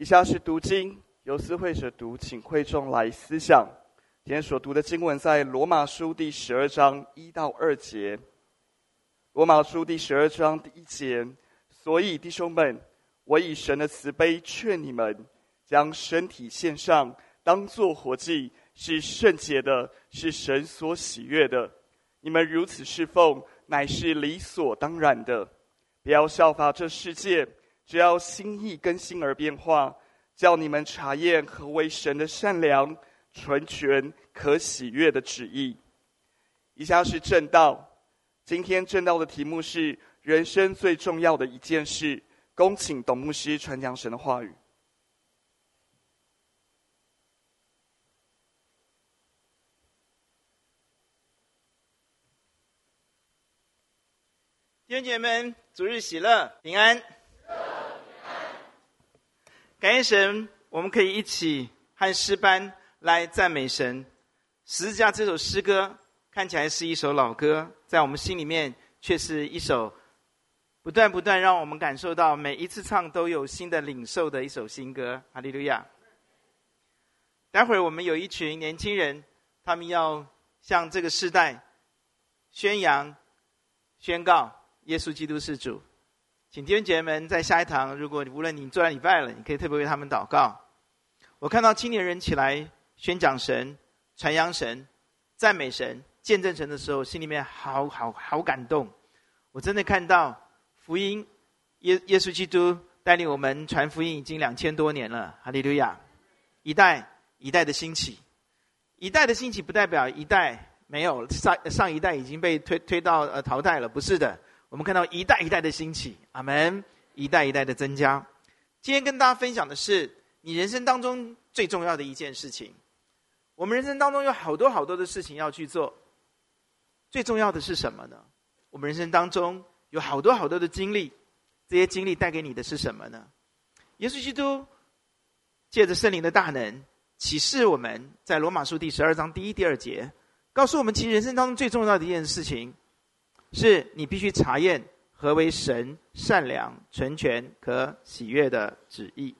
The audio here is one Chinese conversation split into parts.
以下是读经，由思会者读，请会众来思想。今天所读的经文在罗马书第十二章一到二节。罗马书第十二章第一节，所以弟兄们，我以神的慈悲劝你们，将身体献上，当作活祭，是圣洁的，是神所喜悦的。你们如此侍奉，乃是理所当然的。不要效法这世界，只要心意更新而变化，叫你们查验何为神的善良、纯全、可喜悦的旨意。以下是正道。今天正道的题目是人生最重要的一件事。恭请董牧师传讲神的话语。弟兄姐妹们，主日喜乐，平安。感谢神，我们可以一起和诗班来赞美神。十字架这首诗歌看起来是一首老歌，在我们心里面却是一首不断不断让我们感受到每一次唱都有新的领受的一首新歌。哈利路亚！待会儿我们有一群年轻人，他们要向这个世代宣扬、宣告。耶稣基督是主，请弟兄姐妹们在下一堂，如果无论你做完礼拜了，你可以特别为他们祷告。我看到青年人起来宣讲神、传扬神、赞美神、见证神的时候，心里面好好好感动。我真的看到福音，耶耶稣基督带领我们传福音已经两千多年了，哈利路亚！一代一代的兴起，一代的兴起不代表一代没有上上一代已经被推推到呃淘汰了，不是的。我们看到一代一代的兴起，阿门！一代一代的增加。今天跟大家分享的是你人生当中最重要的一件事情。我们人生当中有好多好多的事情要去做，最重要的是什么呢？我们人生当中有好多好多的经历，这些经历带给你的是什么呢？耶稣基督借着圣灵的大能启示我们，在罗马书第十二章第一、第二节，告诉我们，其实人生当中最重要的一件事情。是你必须查验何为神善良、纯全、可喜悦的旨意。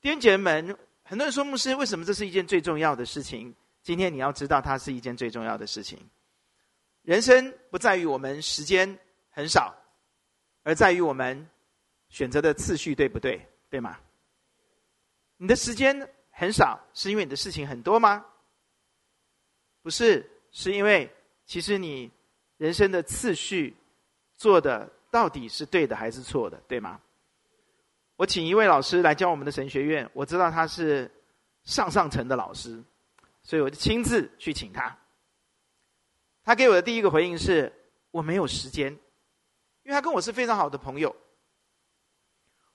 弟兄们，很多人说牧师，为什么这是一件最重要的事情？今天你要知道，它是一件最重要的事情。人生不在于我们时间很少，而在于我们选择的次序对不对？对吗？你的时间很少，是因为你的事情很多吗？不是，是因为其实你。人生的次序做的到底是对的还是错的，对吗？我请一位老师来教我们的神学院，我知道他是上上层的老师，所以我就亲自去请他。他给我的第一个回应是：我没有时间，因为他跟我是非常好的朋友。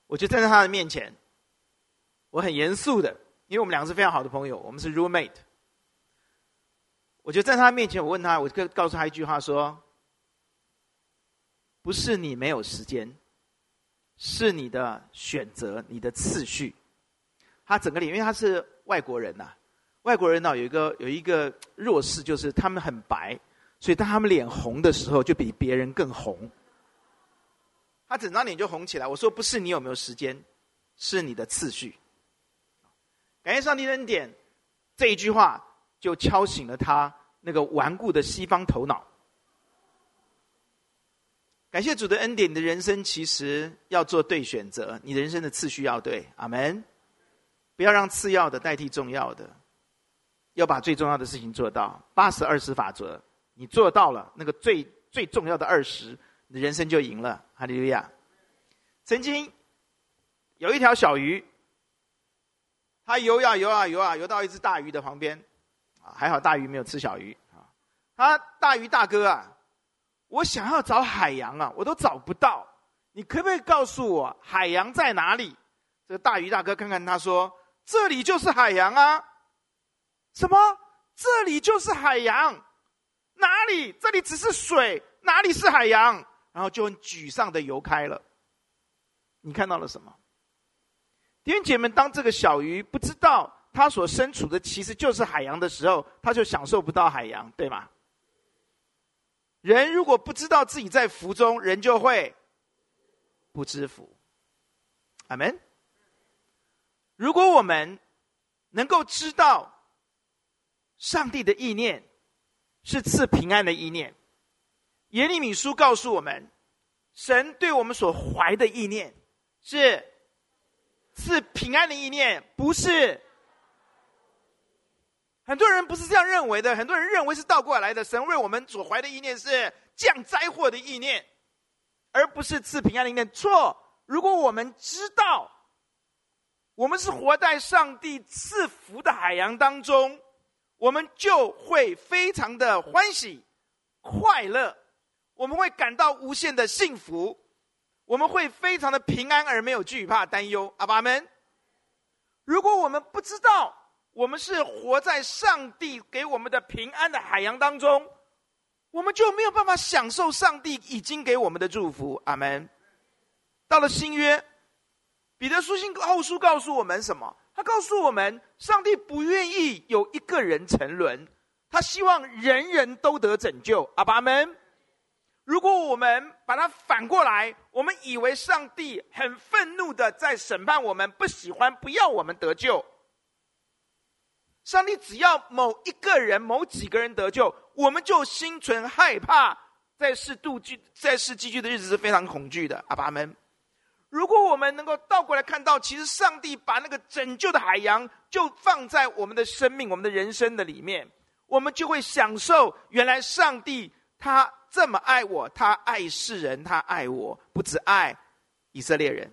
我就站在他的面前，我很严肃的，因为我们两个是非常好的朋友，我们是 roommate。我就在他面前，我问他，我就告诉他一句话说：“不是你没有时间，是你的选择，你的次序。”他整个脸，因为他是外国人呐、外国人呢有一个有一个弱势，就是他们很白，所以当他们脸红的时候，就比别人更红。他整张脸就红起来。我说：“不是你有没有时间，是你的次序。”感谢上帝恩典，这一句话。就敲醒了他那个顽固的西方头脑。感谢主的恩典，你的人生其实要做对选择，你人生的次序要对，阿门。不要让次要的代替重要的，要把最重要的事情做到。八十二十法则，你做到了那个最最重要的二十，你的人生就赢了。哈利路亚。曾经有一条小鱼，它游啊游啊游啊，游到一只大鱼的旁边。还好大鱼没有吃小鱼啊！他大鱼大哥啊，我想要找海洋啊，我都找不到。你可不可以告诉我海洋在哪里？这个大鱼大哥看看他说：“这里就是海洋啊！”什么？这里就是海洋？哪里？这里只是水，哪里是海洋？然后就很沮丧的游开了。你看到了什么？弟兄姐妹，当这个小鱼不知道。他所身处的其实就是海洋的时候，他就享受不到海洋，对吗？人如果不知道自己在福中，人就会不知福。阿门。如果我们能够知道上帝的意念是赐平安的意念，耶利米书告诉我们，神对我们所怀的意念是赐平安的意念，不是。很多人不是这样认为的，很多人认为是倒过来的。神为我们所怀的意念是降灾祸的意念，而不是赐平安的意念。错！如果我们知道，我们是活在上帝赐福的海洋当中，我们就会非常的欢喜、快乐，我们会感到无限的幸福，我们会非常的平安而没有惧怕、担忧。阿爸们，如果我们不知道，我们是活在上帝给我们的平安的海洋当中，我们就没有办法享受上帝已经给我们的祝福。阿门。到了新约，彼得书信后书告诉我们什么？他告诉我们，上帝不愿意有一个人沉沦，他希望人人都得拯救。阿爸们，如果我们把它反过来，我们以为上帝很愤怒的在审判我们，不喜欢，不要我们得救。上帝只要某一个人、某几个人得救，我们就心存害怕，在世度居、在世寄居的日子是非常恐惧的。阿爸们，如果我们能够倒过来看到，其实上帝把那个拯救的海洋就放在我们的生命、我们的人生的里面，我们就会享受原来上帝他这么爱我，他爱世人，他爱我，不只爱以色列人，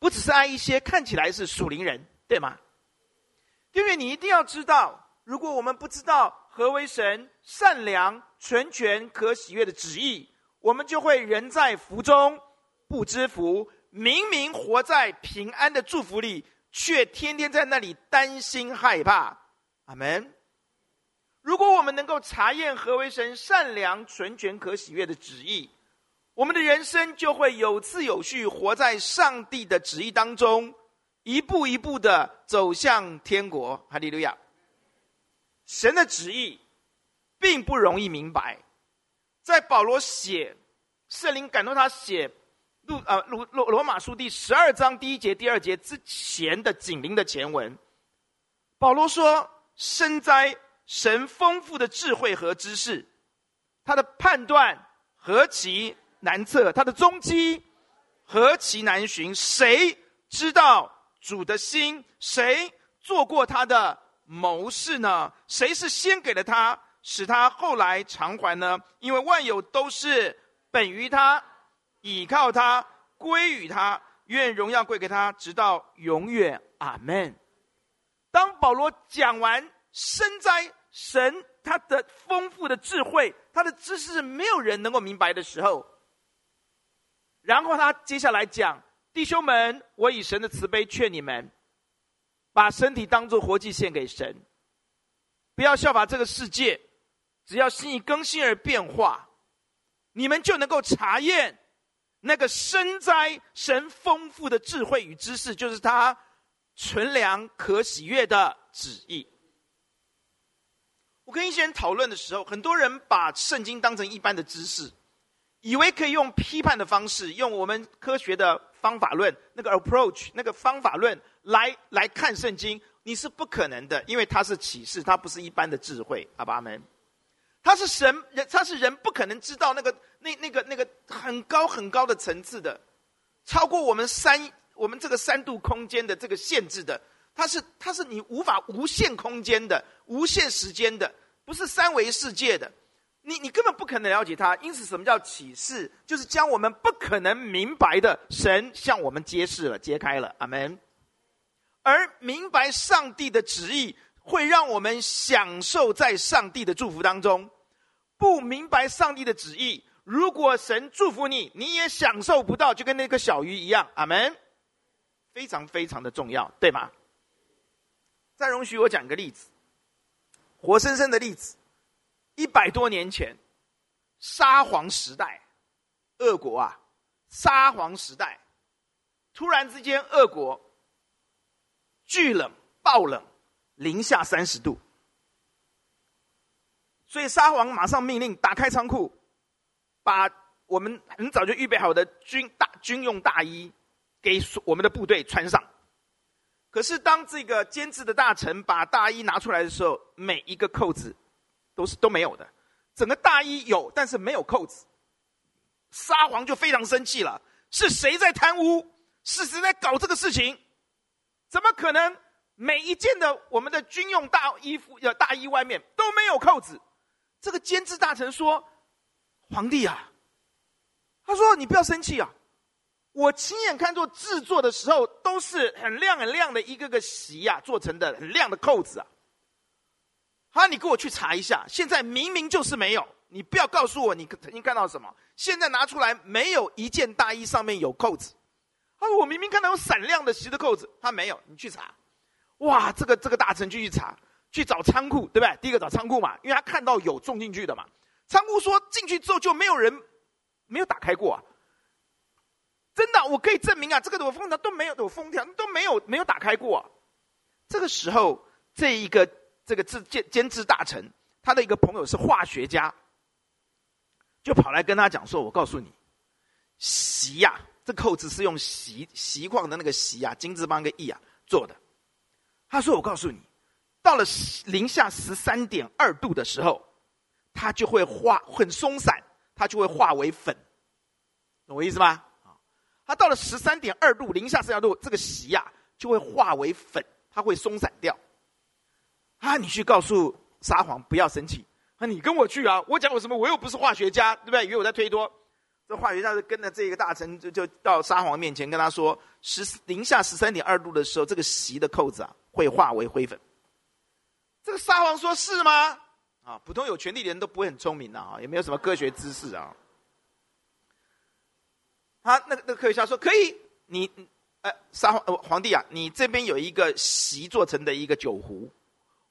不只是爱一些看起来是属灵人，对吗？因为你一定要知道，如果我们不知道何为神善良、纯全、可喜悦的旨意，我们就会人在福中不知福，明明活在平安的祝福里，却天天在那里担心害怕。阿门。如果我们能够查验何为神善良、纯全、可喜悦的旨意，我们的人生就会有次有序活在上帝的旨意当中。一步一步的走向天国，哈利路亚！神的旨意并不容易明白，在保罗写圣灵感动他写路啊罗罗罗马书第十二章第一节第二节之前的紧邻的前文，保罗说：“深哉神丰富的智慧和知识，他的判断何其难测，他的踪迹何其难寻，谁知道？”主的心，谁做过他的谋士呢？谁是先给了他，使他后来偿还呢？因为万有都是本于他，倚靠他，归于他，愿荣耀归给他，直到永远。阿门。当保罗讲完深哉神他的丰富的智慧，他的知识没有人能够明白的时候，然后他接下来讲。弟兄们，我以神的慈悲劝你们，把身体当作活祭献给神，不要效法这个世界，只要心意更新而变化，你们就能够查验那个深哉神丰富的智慧与知识，就是他纯良可喜悦的旨意。我跟一些人讨论的时候，很多人把圣经当成一般的知识，以为可以用批判的方式，用我们科学的。方法论那个 approach 那个方法论来来看圣经，你是不可能的，因为它是启示，它不是一般的智慧。阿爸们，它是神人，它是人不可能知道那个那那个那个很高很高的层次的，超过我们三我们这个三度空间的这个限制的，它是它是你无法无限空间的、无限时间的，不是三维世界的。你你根本不可能了解他，因此什么叫启示？就是将我们不可能明白的神向我们揭示了、揭开了。阿门。而明白上帝的旨意，会让我们享受在上帝的祝福当中。不明白上帝的旨意，如果神祝福你，你也享受不到，就跟那个小鱼一样。阿门。非常非常的重要，对吗？再容许我讲个例子，活生生的例子。一百多年前，沙皇时代，俄国啊，沙皇时代，突然之间，俄国巨冷暴冷，零下三十度，所以沙皇马上命令打开仓库，把我们很早就预备好的军大军用大衣给我们的部队穿上，可是当这个监制的大臣把大衣拿出来的时候，每一个扣子都是都没有的，整个大衣有，但是没有扣子。沙皇就非常生气了，是谁在贪污？是谁在搞这个事情？怎么可能每一件的我们的军用大衣服、要大衣外面都没有扣子？这个监制大臣说：“皇帝啊，他说你不要生气啊。”我亲眼看作制作的时候，都是很亮很亮的一个个席呀、啊、做成的很亮的扣子啊。好，你给我去查一下，现在明明就是没有，你不要告诉我你曾经看到什么，现在拿出来没有一件大衣上面有扣子。啊我明明看到有闪亮的锡的扣子，他没有，你去查。哇，这个这个大臣就去查，去找仓库，对不对？第一个找仓库嘛，因为他看到有种进去的嘛。仓库说进去之后就没有人没有打开过啊。真的，我可以证明啊，这个我封条都没有，有封条都没有，没有打开过。这个时候，这一个这个制监监制大臣，他的一个朋友是化学家，就跑来跟他讲说：“我告诉你，锡呀，这扣子是用锡锡矿的那个锡呀，金字旁个义啊做的。”他说：“我告诉你，到了零下十三点二度的时候，它就会化很松散，它就会化为粉，懂我意思吗？”啊它到了十三点二度，零下十二度，这个锡呀就会化为粉，它会松散掉。啊，你去告诉沙皇不要生气。啊，你跟我去啊，我讲我什么？我又不是化学家，对不对？以为我在推脱。这化学家就跟着这个大臣就就到沙皇面前跟他说：十零下十三点二度的时候，这个席的扣子啊会化为灰粉。这个沙皇说是吗？啊，普通有权力的人都不会很聪明的啊，也没有什么科学知识啊。他那个那个科学家说可以，你呃沙皇皇帝啊，你这边有一个席做成的一个酒壶，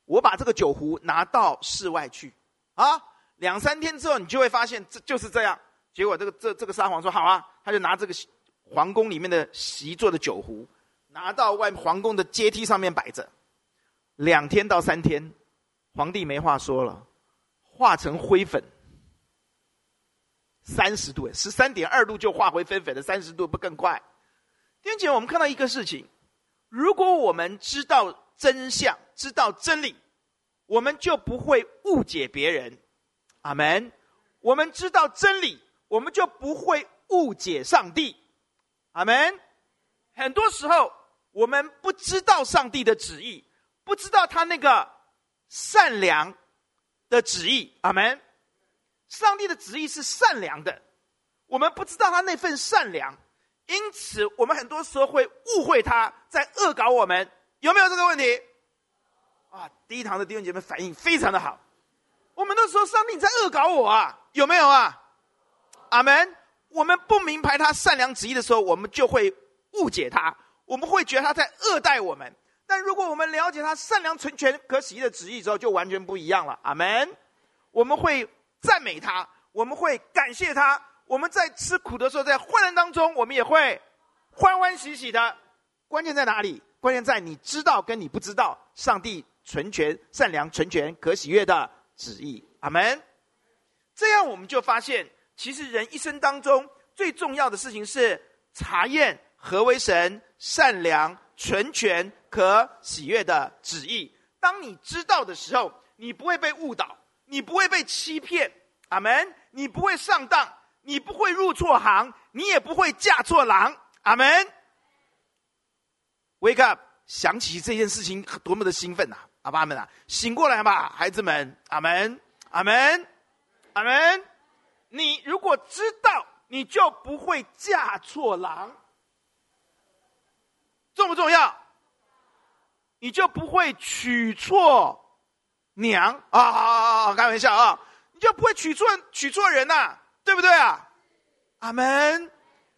我把这个酒壶拿到室外去啊，两三天之后你就会发现这就是这样。结果这个这这个沙皇说好啊，他就拿这个皇宫里面的席做的酒壶，拿到外皇宫的阶梯上面摆着，两天到三天，皇帝没话说了，化成灰粉。三十度，十三点二度就化回粉粉的，三十度不更快？弟兄姐，我们看到一个事情：如果我们知道真相，知道真理，我们就不会误解别人。阿门。我们知道真理，我们就不会误解上帝。阿门。很多时候，我们不知道上帝的旨意，不知道他那个善良的旨意。阿门。上帝的旨意是善良的，我们不知道他那份善良，因此我们很多时候会误会他在恶搞我们，有没有这个问题？啊，第一堂的弟兄姐妹反应非常的好，我们都说上帝在恶搞我啊，有没有啊？阿门。我们不明白他善良旨意的时候，我们就会误解他，我们会觉得他在恶待我们。但如果我们了解他善良、纯全、可喜的旨意之后，就完全不一样了。阿门。我们会。赞美他，我们会感谢他。我们在吃苦的时候，在患难当中，我们也会欢欢喜喜的。关键在哪里？关键在你知道跟你不知道上帝纯全、善良、纯全、可喜悦的旨意。阿门。这样我们就发现，其实人一生当中最重要的事情是查验何为神善良、纯全、可喜悦的旨意。当你知道的时候，你不会被误导。你不会被欺骗，阿门。你不会上当，你不会入错行，你也不会嫁错郎，阿门。Wake up，想起这件事情多么的兴奋呐、阿爸们啊，醒过来吧，孩子们，阿门，阿门，阿门。你如果知道，你就不会嫁错郎，重不重要？你就不会娶错。娘啊啊啊！开玩笑啊，你就不会娶错娶错人呐、对不对啊？阿门。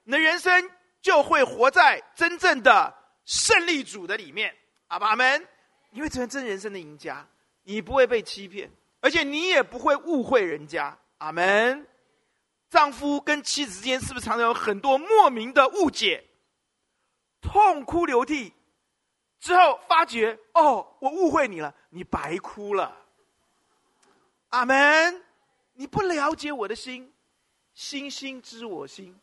你的人生就会活在真正的胜利组的里面，阿爸阿门。你会成为真人生的赢家，你不会被欺骗，而且你也不会误会人家，阿门。丈夫跟妻子之间是不是常常有很多莫名的误解，痛哭流涕？之后发觉，哦，我误会你了，你白哭了。阿门。你不了解我的心，星星知我心，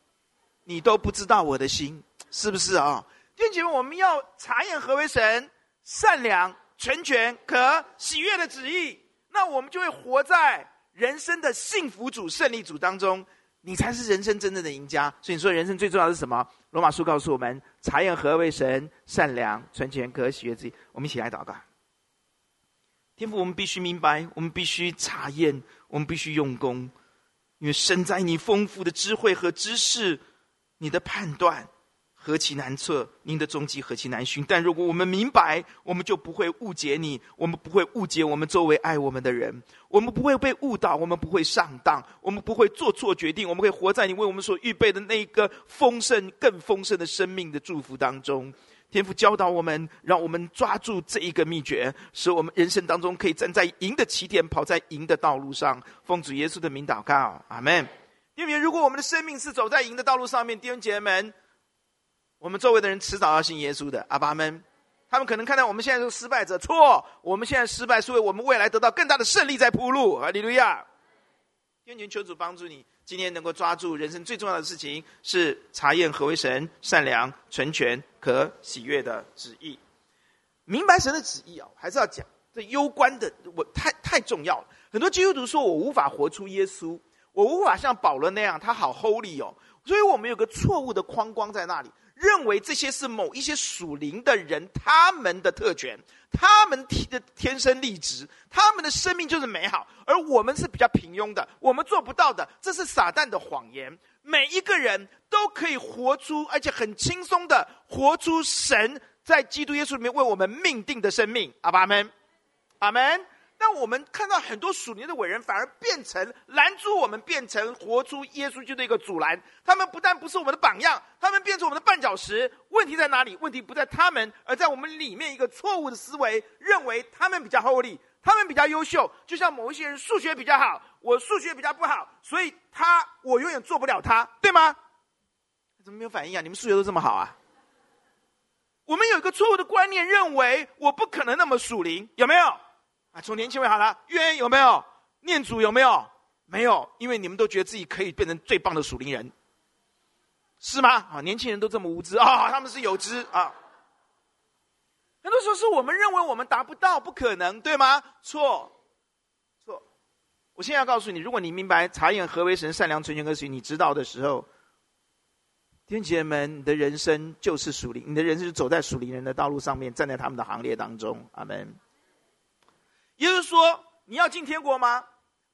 你都不知道我的心，是不是啊？弟兄姐妹，我们要查验何为神善良、纯全、可喜悦的旨意，那我们就会活在人生的幸福主、胜利主当中。你才是人生真正的赢家。所以你说人生最重要的是什么？罗马书告诉我们：查验何为神善良、纯全、可喜悦之意。我们一起来祷告。天父，我们必须明白，我们必须查验，我们必须用功，因为身在你丰富的智慧和知识，你的判断。何其难测，您的踪迹何其难寻。但如果我们明白，我们就不会误解你，我们不会误解我们周围爱我们的人，我们不会被误导，我们不会上当，我们不会做错决定，我们会活在你为我们所预备的那一个丰盛、更丰盛的生命的祝福当中。天父教导我们，让我们抓住这一个秘诀，使我们人生当中可以站在赢的起点，跑在赢的道路上。奉主耶稣的名祷告，阿门。因为如果我们的生命是走在赢的道路上面，弟兄姐妹们。我们周围的人迟早要信耶稣的，阿爸们，他们可能看到我们现在是失败者，错，我们现在失败是为我们未来得到更大的胜利在铺路，哈利路亚！愿求主帮助你，今天能够抓住人生最重要的事情，是查验何为神善良、纯全、可喜悦的旨意。明白神的旨意啊，还是要讲这攸关的，我太太重要了。很多基督徒说我无法活出耶稣，我无法像保罗那样，他好 holy 哦，所以我们有个错误的框框在那里。认为这些是某一些属灵的人，他们的特权，他们天的天生丽质，他们的生命就是美好，而我们是比较平庸的，我们做不到的，这是撒旦的谎言。每一个人都可以活出，而且很轻松的活出神在基督耶稣里面为我们命定的生命。阿爸阿们，阿们。但我们看到很多属灵的伟人，反而变成拦住我们，变成活出耶稣基督的一个阻拦。他们不但不是我们的榜样，他们变成我们的绊脚石。问题在哪里？问题不在他们，而在我们里面一个错误的思维，认为他们比较 holy，他们比较优秀。就像某一些人数学比较好，我数学比较不好，所以他我永远做不了他，对吗？怎么没有反应啊？你们数学都这么好啊？我们有一个错误的观念，认为我不可能那么属灵，有没有？啊，从年轻为好了，愿有没有？念主有没有？没有，因为你们都觉得自己可以变成最棒的属灵人，是吗？啊，年轻人都这么无知啊，他们是有知啊。很多时候是我们认为我们达不到，不可能，对吗？错，错。我现在要告诉你，如果你明白查验何为神善良、纯全、可喜，你知道的时候，弟兄姐们，你的人生就是属灵，你的人生就走在属灵人的道路上面，站在他们的行列当中。阿门。也就是说，你要进天国吗？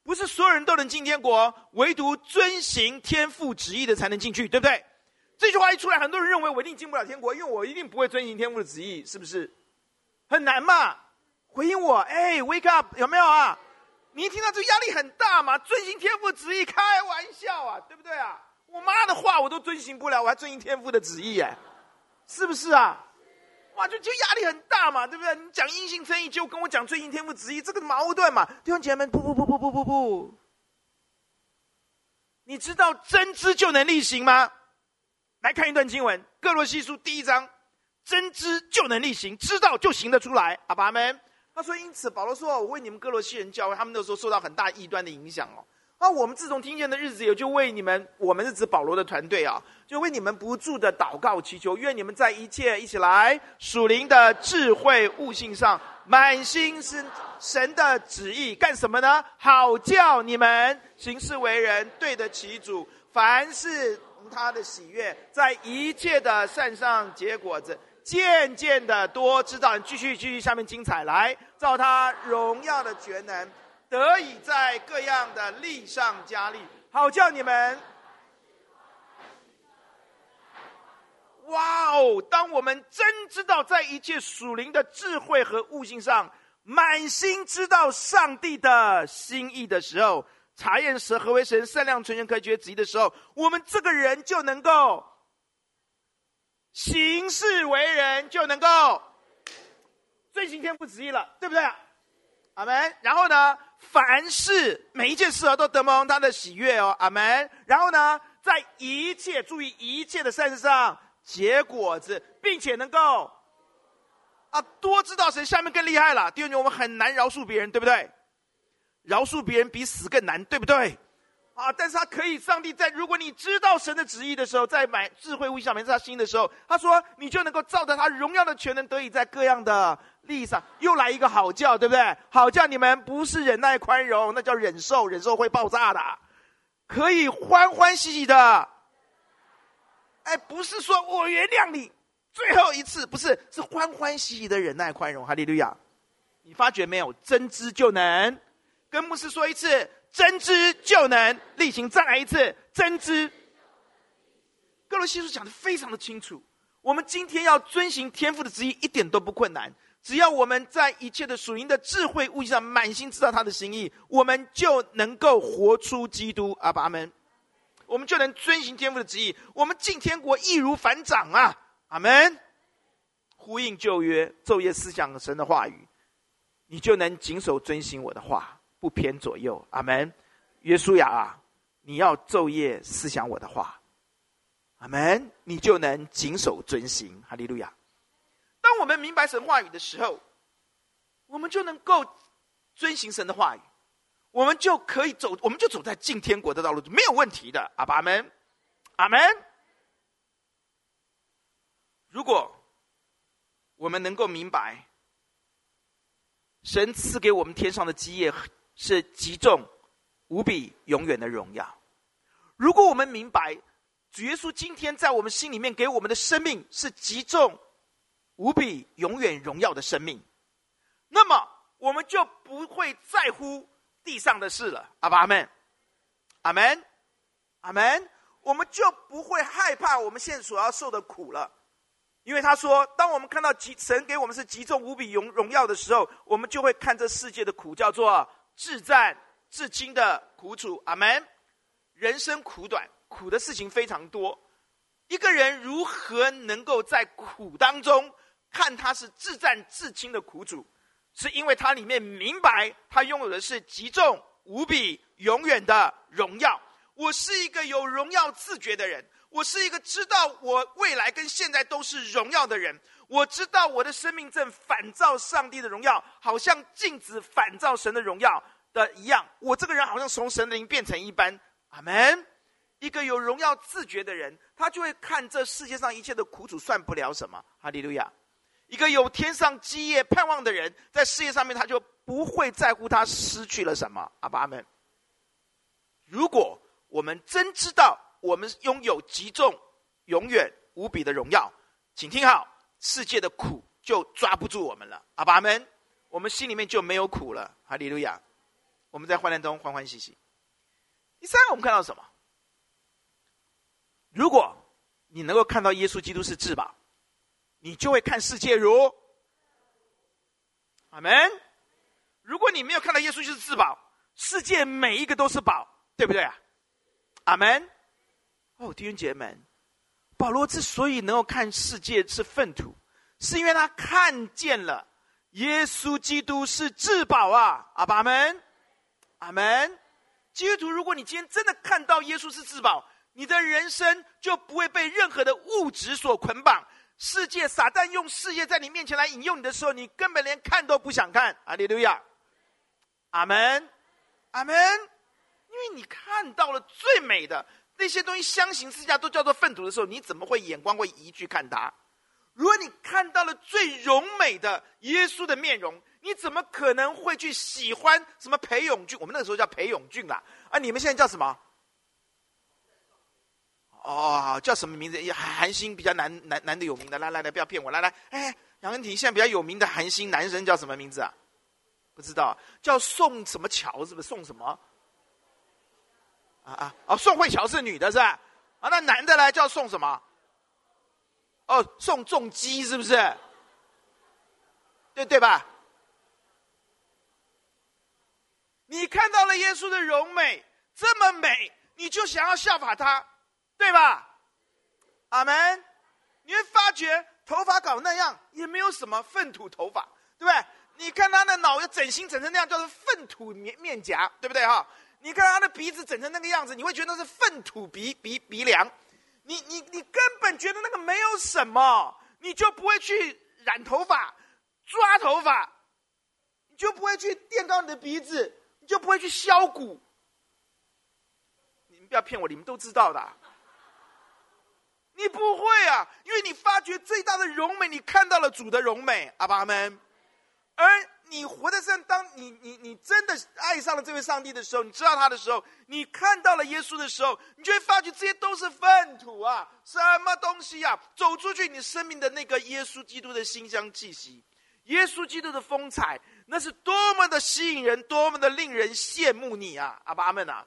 不是所有人都能进天国，唯独遵行天父旨意的才能进去，对不对？这句话一出来，很多人认为我一定进不了天国，因为我一定不会遵行天父的旨意，是不是？很难嘛？回应我，哎，wake up，有没有啊？你一听到这压力很大嘛？遵行天父旨意，开玩笑啊，对不对啊？我妈的话我都遵行不了，我还遵行天父的旨意，哎，是不是啊？哇，就就压力很大嘛，对不对？你讲因信称义，就跟我讲遵行天父旨意，这个矛盾嘛。弟兄姐妹们，不不不不不不不，你知道真知就能力行吗？来看一段经文，《歌罗西书》第一章，真知就能力行，知道就行得出来。阿爸们，他说，因此保罗说，我为你们歌罗西人教会，他们那时候受到很大异端的影响哦。那我们自从听见的日子，也就为你们，我们是指保罗的团队啊，就为你们不住的祷告祈求，愿你们在一切一起来属灵的智慧悟性上，满心是神的旨意，干什么呢？好叫你们行事为人对得起主，凡事他的喜悦，在一切的善上结果子，渐渐的多知道。继续继续，下面精彩来，照他荣耀的全能。得以在各样的力上加力，好叫你们。哇哦！当我们真知道在一切属灵的智慧和悟性上，满心知道上帝的心意的时候，查验神何为神善良、纯全、可喜悦旨意的时候，我们这个人就能够行事为人，就能够遵行天父旨意了，对不对？阿门。然后呢？凡事每一件事啊，都得蒙他的喜悦哦，阿门。然后呢，在一切注意一切的善事上结果子，并且能够啊多知道神。下面更厉害了，第二点，我们很难饶恕别人，对不对？饶恕别人比死更难，对不对？啊，但是他可以，上帝在如果你知道神的旨意的时候，在买智慧物上面，在他心的时候，他说你就能够照着他荣耀的权能，得以在各样的利益上。又来一个好叫，对不对？好叫你们不是忍耐宽容，那叫忍受，忍受会爆炸的，可以欢欢喜喜的。哎，不是说我原谅你，最后一次不是，是欢欢喜喜的忍耐宽容。哈利路亚！你发觉没有？真知就能跟牧师说一次。真知就能力行，再来一次。真知，各罗西书讲的非常的清楚。我们今天要遵行天父的旨意，一点都不困难。只要我们在一切的属灵的智慧悟性上满心知道他的心意，我们就能够活出基督。阿爸阿门。我们就能遵行天父的旨意，我们进天国易如反掌啊！阿门。呼应旧约，昼夜思想神的话语，你就能谨守遵行我的话。不偏左右，阿门。约书亚啊，你要昼夜思想我的话，阿门，你就能谨守遵行。哈利路亚。当我们明白神话语的时候，我们就能够遵行神的话语，我们就可以走，我们就走在进天国的道路，没有问题的。阿爸，阿门，阿门。如果我们能够明白神赐给我们天上的基业。是极重、无比、永远的荣耀。如果我们明白主耶稣今天在我们心里面给我们的生命是极重、无比、永远荣耀的生命，那么我们就不会在乎地上的事了。阿爸阿门，阿门，阿门。我们就不会害怕我们现在所要受的苦了，因为他说，当我们看到极神给我们是极重无比荣荣耀的时候，我们就会看这世界的苦叫做。至暂至轻的苦楚，阿门。人生苦短，苦的事情非常多。一个人如何能够在苦当中看他是至暂至轻的苦楚？是因为他里面明白，他拥有的是极重无比、永远的荣耀。我是一个有荣耀自觉的人，我是一个知道我未来跟现在都是荣耀的人。我知道我的生命正反照上帝的荣耀，好像镜子反照神的荣耀的一样。我这个人好像从神灵变成一般。阿门。一个有荣耀自觉的人，他就会看这世界上一切的苦楚算不了什么。哈利路亚。一个有天上基业盼望的人，在事业上面他就不会在乎他失去了什么。阿爸阿门。如果我们真知道我们拥有极重、永远无比的荣耀，请听好。世界的苦就抓不住我们了，阿爸们，我们心里面就没有苦了。哈利路亚，我们在患难中欢欢喜喜。第三个，我们看到什么？如果你能够看到耶稣基督是至宝，你就会看世界如阿门。如果你没有看到耶稣就是至宝，世界每一个都是宝，对不对啊？阿门。哦，弟兄姐妹们。保罗之所以能够看世界是粪土，是因为他看见了耶稣基督是至宝啊！阿爸们，阿门。基督徒，如果你今天真的看到耶稣是至宝，你的人生就不会被任何的物质所捆绑。世界撒旦用世界在你面前来引诱你的时候，你根本连看都不想看。阿利路亚，阿门，阿门。因为你看到了最美的。那些东西相形之下都叫做粪土的时候，你怎么会眼光会移去看他？如果你看到了最荣美的耶稣的面容，你怎么可能会去喜欢什么裴勇俊？我们那个时候叫裴勇俊啦，啊，你们现在叫什么？哦，叫什么名字？韩星比较男男男的有名的，来来来，不要骗我，来来，哎，杨恩婷现在比较有名的韩星男生叫什么名字啊？不知道，叫宋什么乔是不是？宋什么？啊啊，宋慧乔是女的是吧？啊，那男的呢？叫宋什么？哦，宋仲基是不是？对对吧？你看到了耶稣的荣美，这么美，你就想要效法他，对吧？阿门。你会发觉头发搞那样也没有什么粪土头发，对不对？你看他的脑要整形整成那样，叫做粪土面面颊，对不对哈？你看他的鼻子整成那个样子，你会觉得是粪土鼻鼻鼻梁，你你你根本觉得那个没有什么，你就不会去染头发、抓头发，你就不会去垫高你的鼻子，你就不会去削骨。你们不要骗我，你们都知道的。你不会啊，因为你发觉最大的荣美，你看到了主的荣美，阿爸们。而你活在上，当你你你真的爱上了这位上帝的时候，你知道他的时候，你看到了耶稣的时候，你就会发觉这些都是粪土啊，什么东西啊？走出去，你生命的那个耶稣基督的馨香气息，耶稣基督的风采，那是多么的吸引人，多么的令人羡慕你啊，阿爸们啊！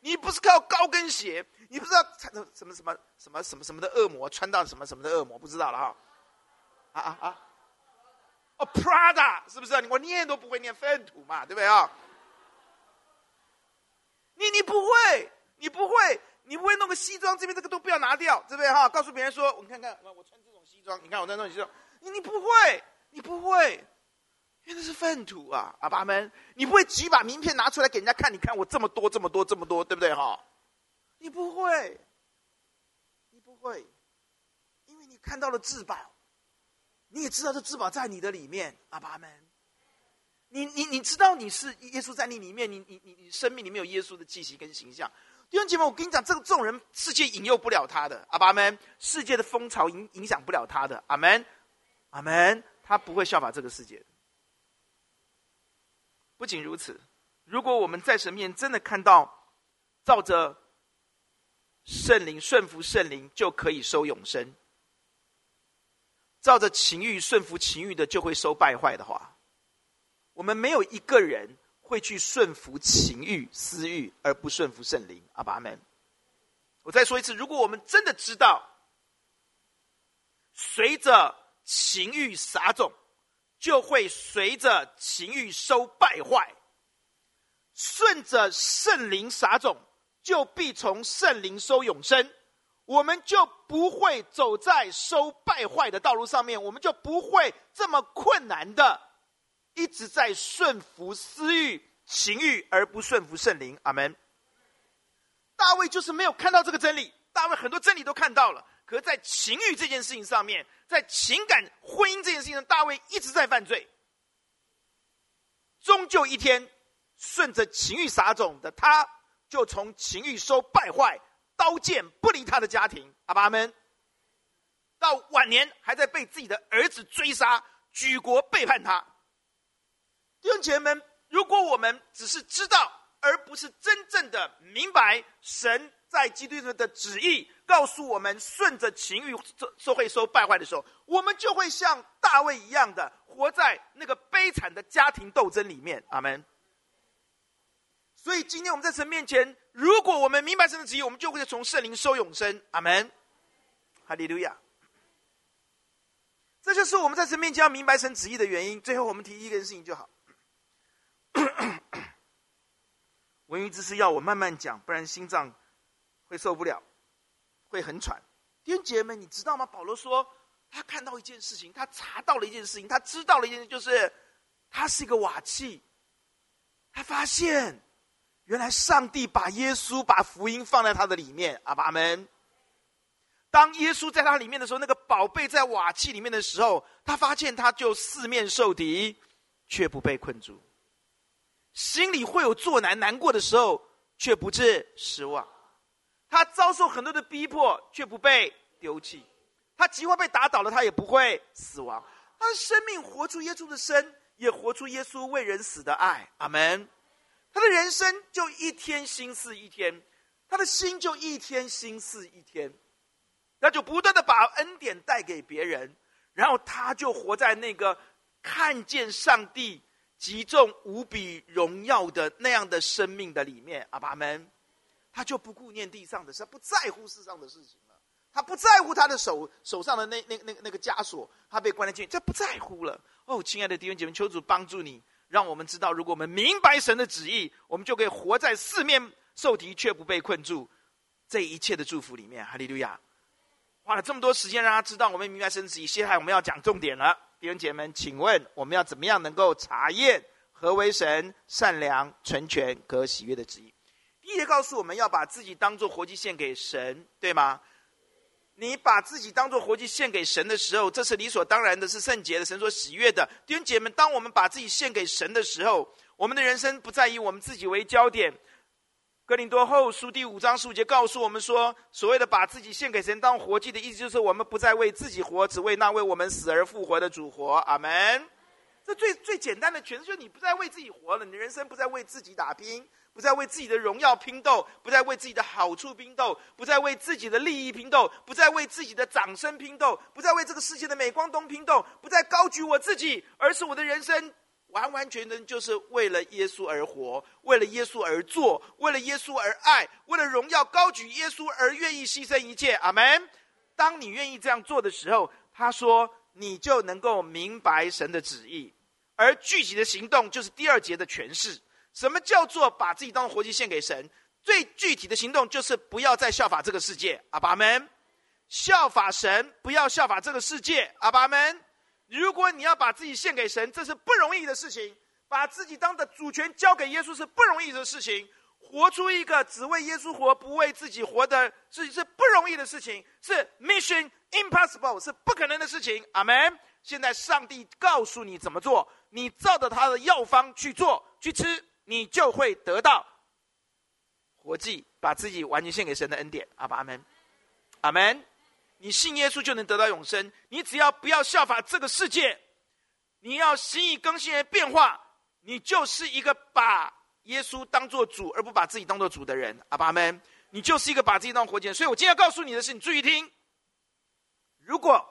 你不是靠高跟鞋，你不知道什么什么什么什么什么什么的恶魔穿到什么什么的恶魔，不知道了哈。啊啊啊！哦，Prada 是不是？我念都不会念粪土嘛，对不对啊？你你不会，你不会，你不会弄个西装，这边这个都不要拿掉，对不对哈？告诉别人说，我看看，我穿这种西装，你看我在弄西装，你你不会，你不会。因为那是粪土啊，阿爸们，你不会几把名片拿出来给人家看？你看我这么多，这么多，这么多，对不对哈？你不会，你不会，因为你看到了至宝，你也知道这至宝在你的里面，阿爸们。你你你知道你是耶稣在你里面，你你你你生命里面有耶稣的气息跟形象。弟兄姐妹，我跟你讲，这个这种人世界引诱不了他的，阿爸们，世界的风潮影影响不了他的，阿门，阿门，他不会效法这个世界。不仅如此，如果我们在神面前真的看到，照着圣灵顺服圣灵就可以收永生，照着情欲顺服情欲的就会收败坏的话，我们没有一个人会去顺服情欲私欲而不顺服圣灵。阿爸们，我再说一次，如果我们真的知道，随着情欲撒种。就会随着情欲收败坏，顺着圣灵撒种，就必从圣灵收永生。我们就不会走在收败坏的道路上面，我们就不会这么困难的一直在顺服私欲、情欲而不顺服圣灵。阿门。大卫就是没有看到这个真理，大卫很多真理都看到了。可是在情欲这件事情上面，在情感婚姻这件事情上，大卫一直在犯罪。终究一天，顺着情欲撒种的他，就从情欲收败坏，刀剑不离他的家庭。阿爸们，到晚年还在被自己的儿子追杀，举国背叛他。弟兄姐妹们，如果我们只是知道，而不是真正的明白神。在基督徒的旨意告诉我们，顺着情欲社会收败坏的时候，我们就会像大卫一样的活在那个悲惨的家庭斗争里面。阿门。所以今天我们在神面前，如果我们明白神的旨意，我们就会从圣灵收永生。阿门。哈利路亚。这就是我们在神面前要明白神旨意的原因。最后，我们提一件事情就好。文语之师要我慢慢讲，不然心脏。会受不了，会很喘。弟兄姐妹，你知道吗？保罗说，他看到一件事情，他查到了一件事情，他知道了一件事，就是他是一个瓦器。他发现，原来上帝把耶稣、把福音放在他的里面。阿爸们，当耶稣在他里面的时候，那个宝贝在瓦器里面的时候，他发现他就四面受敌，却不被困住。心里会有作难、难过的时候，却不致失望。他遭受很多的逼迫，却不被丢弃；他即或被打倒了，他也不会死亡。他的生命活出耶稣的生，也活出耶稣为人死的爱。阿门。他的人生就一天新似一天，他的心就一天新似一天，他就不断的把恩典带给别人，然后他就活在那个看见上帝极重无比荣耀的那样的生命的里面。阿门。他就不顾念地上的事，他不在乎世上的事情了。他不在乎他的手手上的那那那那个枷锁，他被关在监狱，这不在乎了。哦，亲爱的弟兄姐妹，求主帮助你，让我们知道，如果我们明白神的旨意，我们就可以活在四面受敌却不被困住这一切的祝福里面。哈利路亚！花了这么多时间让他知道我们明白神的旨意，现在我们要讲重点了。弟兄姐妹们，请问我们要怎么样能够查验何为神善良、纯全、和喜悦的旨意？第一告诉我们要把自己当做活祭献给神，对吗？你把自己当做活祭献给神的时候，这是理所当然的，是圣洁的，神所喜悦的。弟兄姐妹们，当我们把自己献给神的时候，我们的人生不再以我们自己为焦点，哥林多后书第五章十五节告诉我们说，所谓的把自己献给神当活祭的意思，就是我们不再为自己活，只为那为我们死而复活的主活。阿门。这最最简单的诠释就是你不再为自己活了，你的人生不再为自己打拼。不再为自己的荣耀拼斗，不再为自己的好处拼斗，不再为自己的利益拼斗，不再为自己的掌声拼斗，不再为这个世界的镁光灯拼斗，不再高举我自己，而是我的人生完完全全就是为了耶稣而活，为了耶稣而做，为了耶稣而爱，为了荣耀高举耶稣而愿意牺牲一切。阿门。当你愿意这样做的时候，他说你就能够明白神的旨意，而具体的行动就是第二节的诠释。什么叫做把自己当活祭献给神？最具体的行动就是不要再效法这个世界。阿爸们，效法神，不要效法这个世界。阿爸们，如果你要把自己献给神，这是不容易的事情。把自己当的主权交给耶稣是不容易的事情。活出一个只为耶稣活、不为自己活的事情是不容易的事情，是 mission impossible，是不可能的事情。阿门。现在上帝告诉你怎么做，你照着他的药方去做，去吃。你就会得到活祭，把自己完全献给神的恩典。阿爸阿门，阿门。你信耶稣就能得到永生。你只要不要效法这个世界，你要心意更新而变化，你就是一个把耶稣当做主而不把自己当做主的人。阿爸阿门。你就是一个把自己当活祭。所以我今天要告诉你的是，你注意听：如果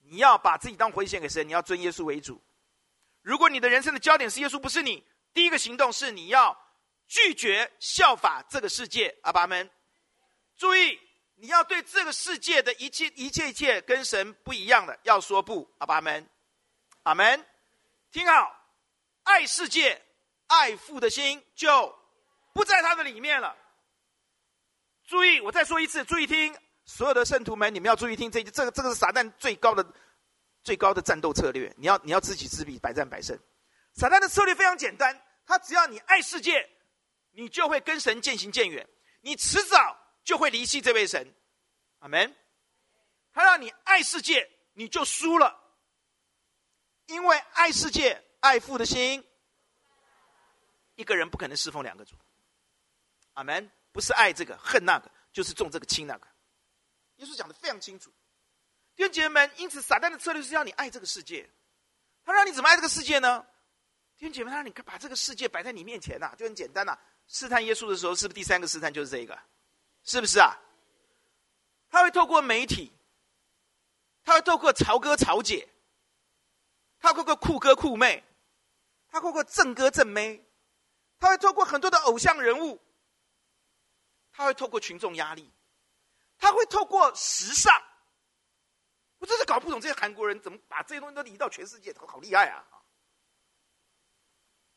你要把自己当活祭献给神，你要尊耶稣为主。如果你的人生的焦点是耶稣，不是你。第一个行动是你要拒绝效法这个世界，阿爸们，注意，你要对这个世界的一切一切一切跟神不一样的要说不，阿爸们，阿门。听好，爱世界、爱父的心就不在他的里面了。注意，我再说一次，注意听，所有的圣徒们，你们要注意听这这个这个是撒旦最高的最高的战斗策略，你要你要知己知彼，百战百胜。撒旦的策略非常简单，他只要你爱世界，你就会跟神渐行渐远，你迟早就会离弃这位神。阿门。他让你爱世界，你就输了，因为爱世界、爱父的心，一个人不可能侍奉两个主。阿门。不是爱这个恨那个，就是重这个轻那个。耶稣讲的非常清楚。弟兄姐妹们，因此撒旦的策略是要你爱这个世界，他让你怎么爱这个世界呢？弟兄姐妹，他你，把这个世界摆在你面前呐、啊，就很简单呐、啊。试探耶稣的时候，是不是第三个试探就是这个？是不是啊？他会透过媒体，他会透过潮哥潮姐，他会透过酷哥酷妹，他会透过正哥正妹，他会透过很多的偶像人物，他会透过群众压力，他会透过时尚。我真是搞不懂这些韩国人怎么把这些东西都移到全世界，好厉害啊！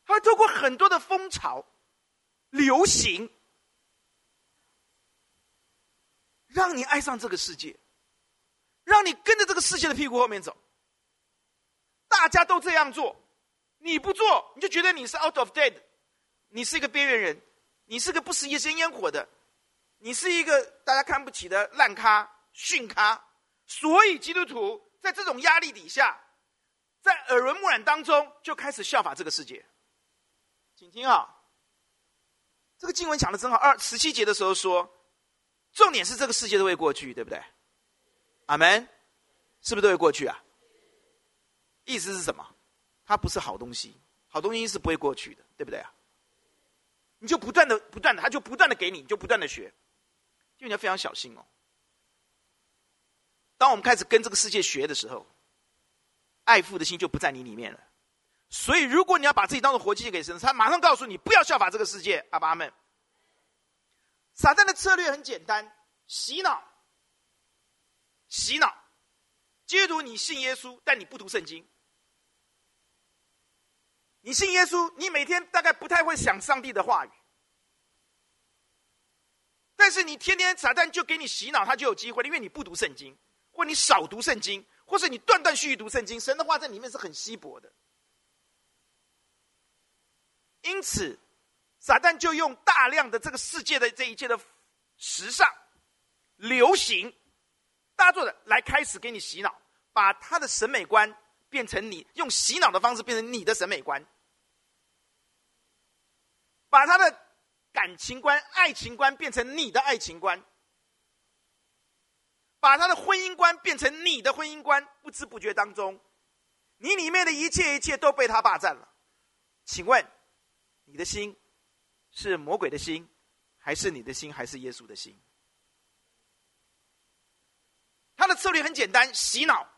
他会透过很多的风潮、流行，让你爱上这个世界，让你跟着这个世界的屁股后面走。大家都这样做，你不做，你就觉得你是 out of date，你是一个边缘人，你是个不食一生烟火的，你是一个大家看不起的烂咖、逊咖。所以基督徒在这种压力底下，在耳濡目染当中，就开始效法这个世界。请听啊，这个经文讲的真好。二十七节的时候说，重点是这个世界都会过去，对不对？阿门，是不是都会过去啊？意思是什么？它不是好东西，好东西是不会过去的，对不对啊？你就不断的、不断的，他就不断的给你，你就不断的学，就你要非常小心哦。当我们开始跟这个世界学的时候，爱父的心就不在你里面了。所以，如果你要把自己当做活祭给神，他马上告诉你不要效法这个世界。阿爸阿们，撒旦的策略很简单：洗脑，洗脑。基督，你信耶稣，但你不读圣经。你信耶稣，你每天大概不太会想上帝的话语，但是你天天撒旦就给你洗脑，他就有机会，因为你不读圣经，或你少读圣经，或是你断断续续读圣经，神的话在里面是很稀薄的。因此，撒旦就用大量的这个世界的这一切的时尚、流行、大做的来开始给你洗脑，把他的审美观变成你用洗脑的方式变成你的审美观，把他的感情观、爱情观变成你的爱情观，把他的婚姻观变成你的婚姻观，不知不觉当中，你里面的一切一切都被他霸占了。请问，你的心是魔鬼的心，还是你的心，还是耶稣的心？他的策略很简单：洗脑，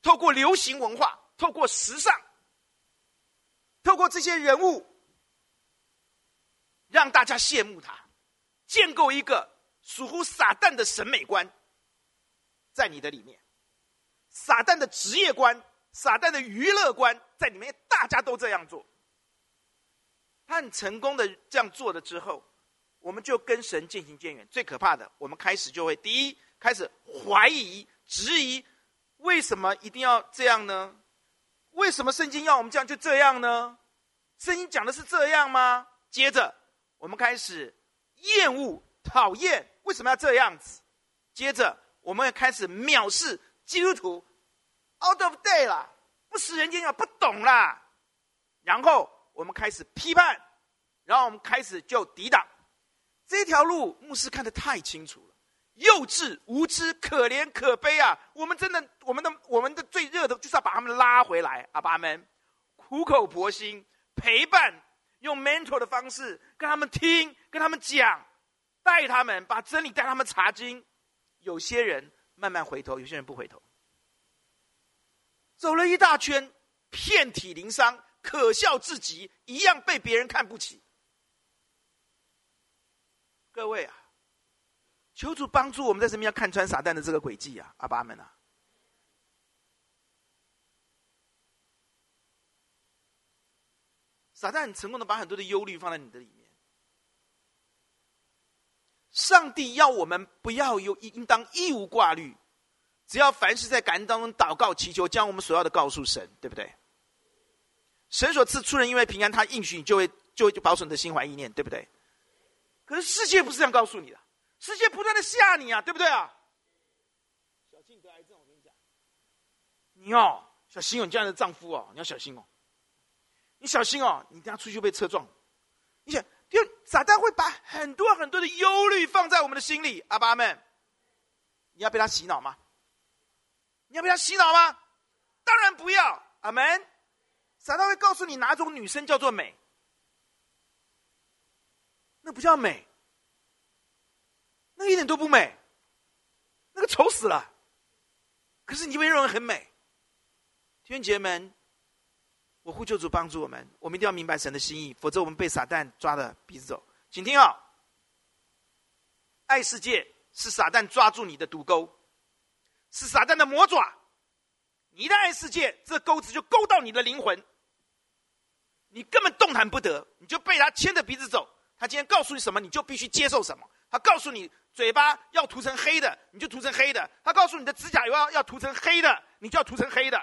透过流行文化，透过时尚，透过这些人物，让大家羡慕他，建构一个属乎撒旦的审美观，在你的里面，撒旦的职业观、撒旦的娱乐观在里面，大家都这样做。他很成功的这样做了之后，我们就跟神渐行渐远。最可怕的，我们开始就会第一。开始怀疑、质疑，为什么一定要这样呢？为什么圣经要我们这样就这样呢？圣经讲的是这样吗？接着，我们开始厌恶、讨厌，为什么要这样子？接着，我们也开始藐视基督徒，out of day 了，不食人间烟火，不懂啦。然后我们开始批判，然后我们开始就抵挡。这条路，牧师看得太清楚了。幼稚、无知、可怜、可悲啊！我们真的，我们的，我们的最热的，就是要把他们拉回来。阿爸们，苦口婆心陪伴，用 mentor 的方式跟他们听，跟他们讲，带他们，把真理带他们查经。有些人慢慢回头，有些人不回头，走了一大圈，遍体鳞伤，可笑至极，一样被别人看不起。各位啊！求主帮助我们在这边要看穿撒旦的这个诡计啊，阿爸们啊！撒旦很成功的把很多的忧虑放在你的里面。上帝要我们不要有应当一无挂虑，只要凡是在感恩当中祷告祈求，将我们所要的告诉神，对不对？神所赐出人意外平安，他应许你就会就会就保守你的心怀意念，对不对？可是世界不是这样告诉你的。世界不断的吓你啊，对不对啊？小心得癌症，我跟你讲，你哦，小心哦，你这样的丈夫哦，你要小心哦，你小心哦，你等下出去被车撞。你想，就撒旦会把很多很多的忧虑放在我们的心里，阿爸们，你要被他洗脑吗？你要被他洗脑吗？当然不要，阿门。撒旦会告诉你哪种女生叫做美，那不叫美。那一点都不美，那个丑死了。可是你就会认为很美。弟兄姐妹们，我呼救主帮助我们，我们一定要明白神的心意，否则我们被撒旦抓的鼻子走。请听好，爱世界是撒旦抓住你的毒钩，是撒旦的魔爪。你一旦爱世界，这钩子就勾到你的灵魂，你根本动弹不得，你就被他牵着鼻子走。他今天告诉你什么，你就必须接受什么。他告诉你。嘴巴要涂成黑的，你就涂成黑的。他告诉你的指甲油要涂成黑的，你就要涂成黑的。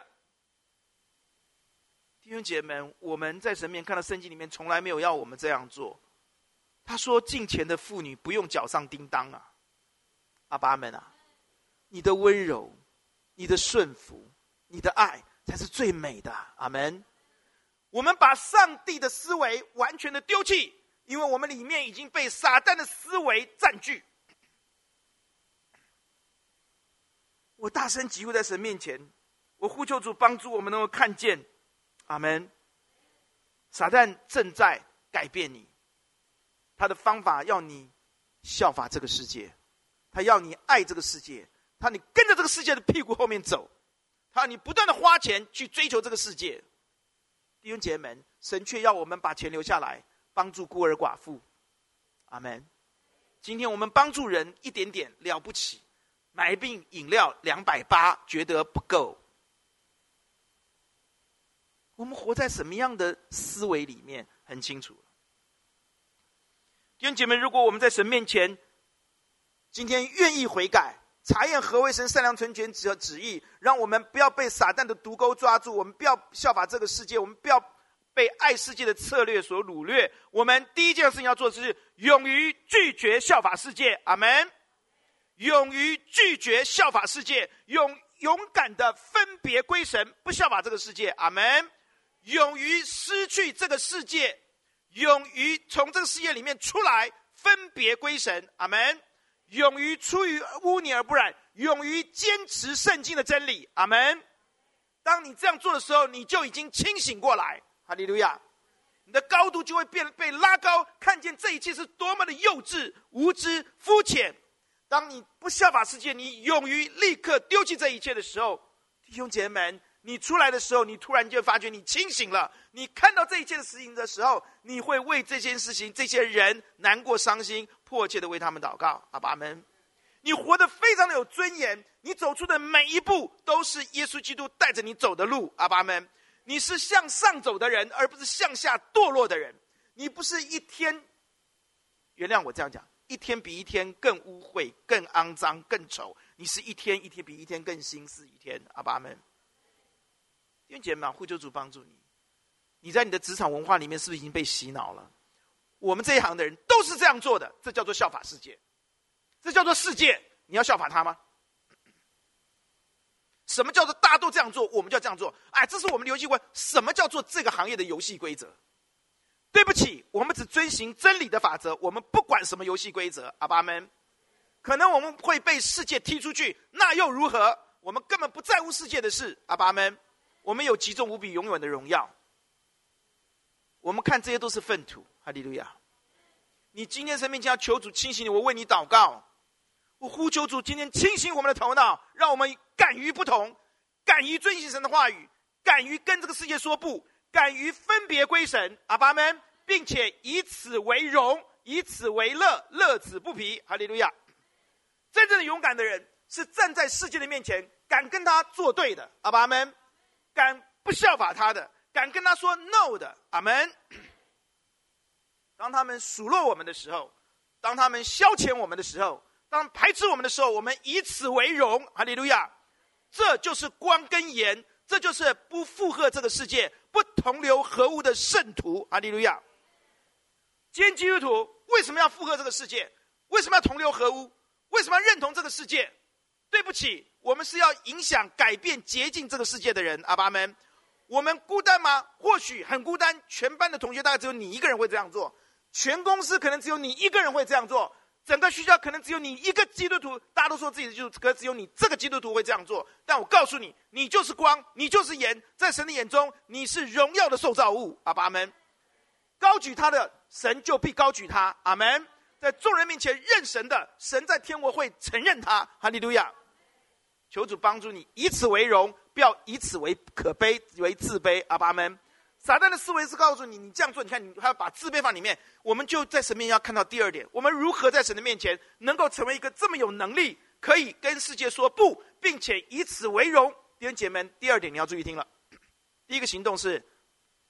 弟兄姐妹们，我们在神面看到圣经里面从来没有要我们这样做。他说：“敬虔的妇女不用脚上叮当啊，阿爸们啊，你的温柔、你的顺服、你的爱才是最美的。”阿门。我们把上帝的思维完全的丢弃，因为我们里面已经被撒旦的思维占据。我大声疾呼在神面前，我呼求主帮助我们能够看见，阿门。撒旦正在改变你，他的方法要你效法这个世界，他要你爱这个世界，他你跟着这个世界的屁股后面走，他要你不断的花钱去追求这个世界。弟兄姐妹们，神却要我们把钱留下来帮助孤儿寡妇，阿门。今天我们帮助人一点点了不起。买一瓶饮料两百八，觉得不够。我们活在什么样的思维里面？很清楚。弟兄姐妹，如果我们在神面前，今天愿意悔改，查验何为神善良纯全旨和旨意，让我们不要被撒旦的毒钩抓住，我们不要效法这个世界，我们不要被爱世界的策略所掳掠。我们第一件事情要做的是勇于拒绝效法世界。阿门。勇于拒绝效法世界，勇勇敢的分别归神，不效法这个世界。阿门。勇于失去这个世界，勇于从这个世界里面出来，分别归神。阿门。勇于出于污泥而不染，勇于坚持圣经的真理。阿门。当你这样做的时候，你就已经清醒过来。哈利路亚。你的高度就会变被拉高，看见这一切是多么的幼稚、无知、肤浅。当你不效法世界，你勇于立刻丢弃这一切的时候，弟兄姐妹们，你出来的时候，你突然就发觉你清醒了。你看到这一切的事情的时候，你会为这件事情、这些人难过、伤心，迫切的为他们祷告。阿爸们，你活得非常的有尊严，你走出的每一步都是耶稣基督带着你走的路。阿爸们。你是向上走的人，而不是向下堕落的人。你不是一天，原谅我这样讲，一天比一天更污秽、更肮脏、更丑。你是一天一天比一天更新似一天。阿爸们，弟兄姐妹们，呼求主帮助你。你在你的职场文化里面是不是已经被洗脑了？我们这一行的人都是这样做的，这叫做效法世界，这叫做世界。你要效法他吗？什么叫做大家都这样做，我们就要这样做？哎，这是我们的游戏规。什么叫做这个行业的游戏规则？对不起，我们只遵循真理的法则，我们不管什么游戏规则。阿爸们，可能我们会被世界踢出去，那又如何？我们根本不在乎世界的事。阿爸们，我们有极重无比、永远的荣耀。我们看这些都是粪土。哈利路亚！你今天生命将要求主清醒你，我为你祷告。我呼求主，今天清醒我们的头脑，让我们敢于不同，敢于遵行神的话语，敢于跟这个世界说不，敢于分别归神，阿爸们，并且以此为荣，以此为乐，乐此不疲。哈利路亚！真正的勇敢的人是站在世界的面前，敢跟他作对的，阿爸们，敢不效法他的，敢跟他说 no 的，阿门。当他们数落我们的时候，当他们消遣我们的时候。当排斥我们的时候，我们以此为荣，哈利路亚！这就是光跟盐，这就是不附和这个世界、不同流合污的圣徒，哈利路亚！今天基督徒为什么要附和这个世界？为什么要同流合污？为什么要认同这个世界？对不起，我们是要影响、改变、洁净这个世界的人，阿爸们。我们孤单吗？或许很孤单。全班的同学大概只有你一个人会这样做，全公司可能只有你一个人会这样做。整个学校可能只有你一个基督徒，大家都说自己的基督，可只有你这个基督徒会这样做。但我告诉你，你就是光，你就是盐，在神的眼中，你是荣耀的受造物。阿爸们，高举他的神就必高举他。阿门。在众人面前认神的神，在天国会承认他。哈利路亚。求主帮助你，以此为荣，不要以此为可悲为自卑。阿爸们。撒旦的思维是告诉你，你这样做，你看你还要把自卑放里面。我们就在神面前要看到第二点，我们如何在神的面前能够成为一个这么有能力，可以跟世界说不，并且以此为荣。弟兄姐妹们，第二点你要注意听了。第一个行动是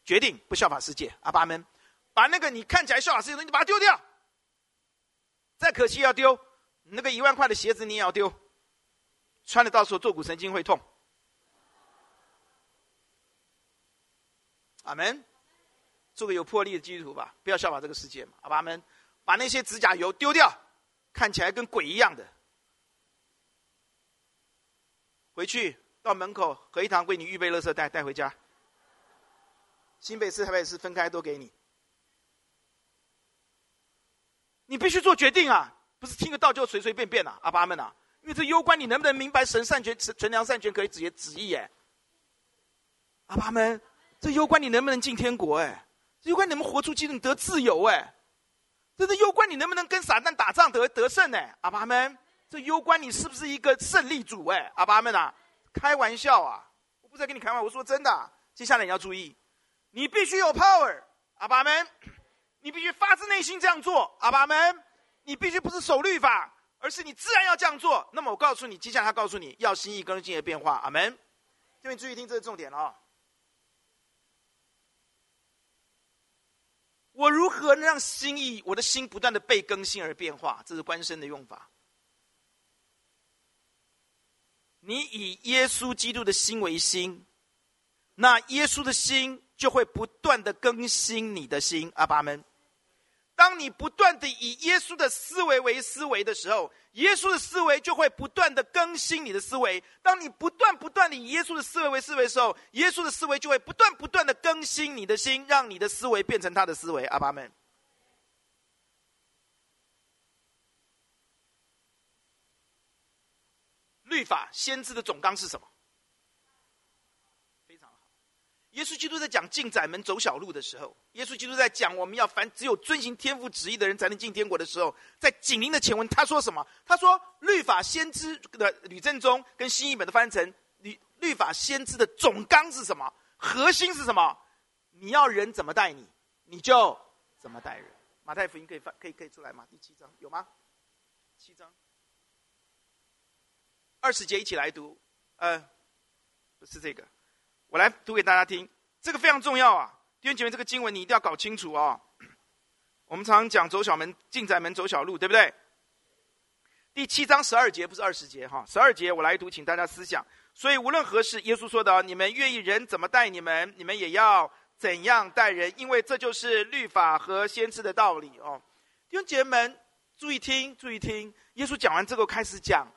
决定不效法世界。阿爸们，把那个你看起来效法世界的东西，你把它丢掉。再可惜要丢，那个一万块的鞋子你也要丢，穿的到时候坐骨神经会痛。阿门，做个有魄力的基督徒吧，不要效法这个世界嘛。好吧，们，把那些指甲油丢掉，看起来跟鬼一样的，回去到门口合一堂为你预备垃圾袋带回家。新北市、台北市分开都给你，你必须做决定啊，不是听个道就随随便便啊，阿爸们啊，因为这攸关你能不能明白神善权、存良善权可以旨旨意哎，阿爸们。这攸关你能不能进天国哎，这攸关你们活出基督得自由哎，这是攸关你能不能跟撒旦打仗得得胜哎，阿爸们，这攸关你是不是一个胜利组哎，阿爸们啊，开玩笑啊，我不是在跟你开玩笑，我说真的，接下来你要注意，你必须有 power，阿爸们，你必须发自内心这样做，阿爸们，你必须不是守律法，而是你自然要这样做。那么我告诉你，接下来他告诉你要心意更新的变化，阿门。这边注意听，这是重点哦。我如何能让心意，我的心不断的被更新而变化？这是官身的用法。你以耶稣基督的心为心，那耶稣的心就会不断的更新你的心。阿爸们，当你不断的以耶稣的思维为思维的时候，耶稣的思维就会不断的更新你的思维。当你不断不断的以耶稣的思维为思维的时候，耶稣的思维就会不断不断的更新你的心，让你的思维变成他的思维。阿爸们，律法先知的总纲是什么？耶稣基督在讲进窄门走小路的时候，耶稣基督在讲我们要凡只有遵行天父旨意的人才能进天国的时候，在紧邻的前文他说什么？他说律法先知的吕正中跟新译本的翻成律律法先知的总纲是什么？核心是什么？你要人怎么待你，你就怎么待人。马太福音可以翻可以可以出来吗？第七章有吗？七章二十节一起来读，呃，不是这个。我来读给大家听，这个非常重要啊！弟兄姐妹，这个经文你一定要搞清楚啊！我们常常讲走小门，进窄门走小路，对不对？第七章十二节不是二十节哈，十二节我来读，请大家思想。所以无论何事，耶稣说的，你们愿意人怎么待你们，你们也要怎样待人，因为这就是律法和先知的道理哦。弟兄姐妹们，注意听，注意听，耶稣讲完之后开始讲。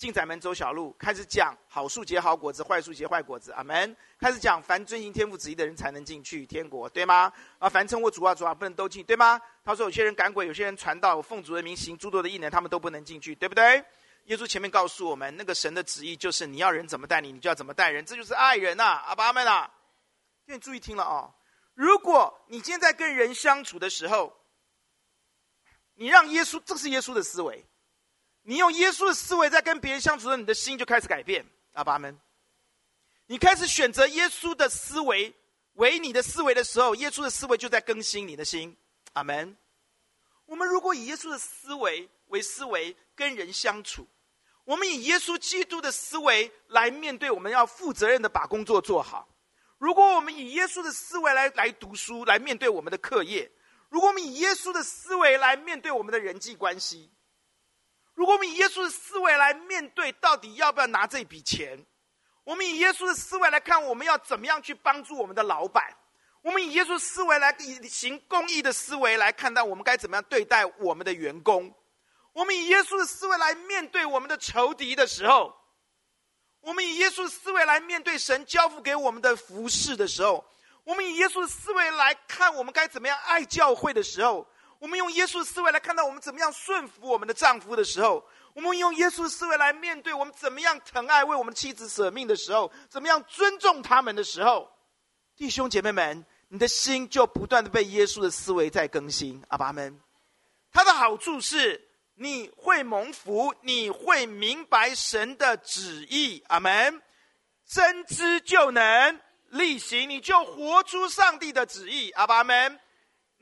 进窄门走小路，开始讲好树结好果子，坏树结坏果子。阿门。开始讲凡遵行天父旨意的人才能进去天国，对吗？啊，凡称我主啊主啊，不能都进，对吗？他说有些人赶鬼，有些人传道，奉主的名行诸多的异能，他们都不能进去，对不对？耶稣前面告诉我们，那个神的旨意就是你要人怎么待你，你就要怎么待人，这就是爱人呐、阿爸阿们呐，请你注意听了啊、哦！如果你现在跟人相处的时候，你让耶稣，这是耶稣的思维。你用耶稣的思维在跟别人相处的时候，你的心就开始改变。阿爸们，你开始选择耶稣的思维为你的思维的时候，耶稣的思维就在更新你的心。阿门。我们如果以耶稣的思维为思维跟人相处，我们以耶稣基督的思维来面对，我们要负责任的把工作做好。如果我们以耶稣的思维来来读书，来面对我们的课业；如果我们以耶稣的思维来面对我们的人际关系。如果我们以耶稣的思维来面对，到底要不要拿这笔钱？我们以耶稣的思维来看，我们要怎么样去帮助我们的老板？我们以耶稣思维来以行公益的思维来看待我们该怎么样对待我们的员工？我们以耶稣的思维来面对我们的仇敌的时候，我们以耶稣的思维来面对神交付给我们的服饰的时候，我们以耶稣的思维来看我们该怎么样爱教会的时候。我们用耶稣的思维来看到我们怎么样顺服我们的丈夫的时候，我们用耶稣的思维来面对我们怎么样疼爱为我们妻子舍命的时候，怎么样尊重他们的时候，弟兄姐妹们，你的心就不断的被耶稣的思维在更新。阿爸们，它的好处是你会蒙福，你会明白神的旨意。阿门，真知就能力行，你就活出上帝的旨意。阿爸们。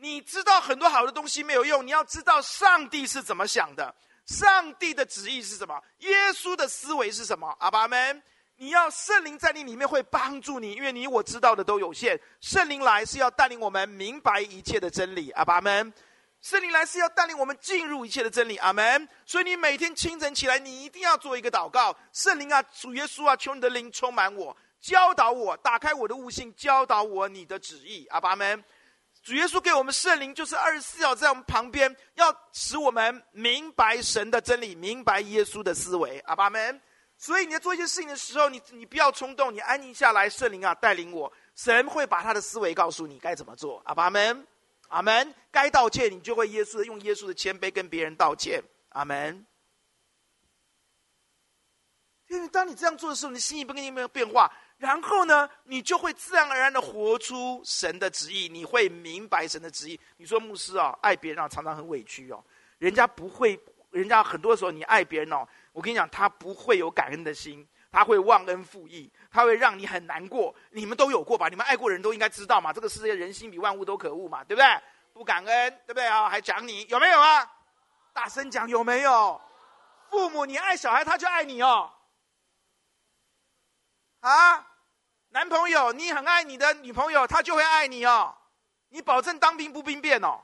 你知道很多好的东西没有用，你要知道上帝是怎么想的，上帝的旨意是什么，耶稣的思维是什么。阿爸们，你要圣灵在你里面会帮助你，因为你我知道的都有限。圣灵来是要带领我们明白一切的真理。阿爸们，圣灵来是要带领我们进入一切的真理。阿门。所以你每天清晨起来，你一定要做一个祷告：圣灵啊，主耶稣啊，求你的灵充满我，教导我，打开我的悟性，教导我你的旨意。阿爸们。主耶稣给我们圣灵，就是二十四小时在我们旁边，要使我们明白神的真理，明白耶稣的思维。阿爸们，所以你在做一些事情的时候，你你不要冲动，你安静下来，圣灵啊带领我，神会把他的思维告诉你该怎么做。阿爸们，阿门。该道歉，你就会耶稣的用耶稣的谦卑跟别人道歉。阿门。因为当你这样做的时候，你心意不跟你没有变化。然后呢，你就会自然而然的活出神的旨意，你会明白神的旨意。你说牧师啊，爱别人啊，常常很委屈哦。人家不会，人家很多时候你爱别人哦，我跟你讲，他不会有感恩的心，他会忘恩负义，他会让你很难过。你们都有过吧？你们爱过人都应该知道嘛。这个世界人心比万物都可恶嘛，对不对？不感恩，对不对啊？还讲你有没有啊？大声讲有没有？父母，你爱小孩，他就爱你哦。啊，男朋友，你很爱你的女朋友，她就会爱你哦。你保证当兵不兵变哦。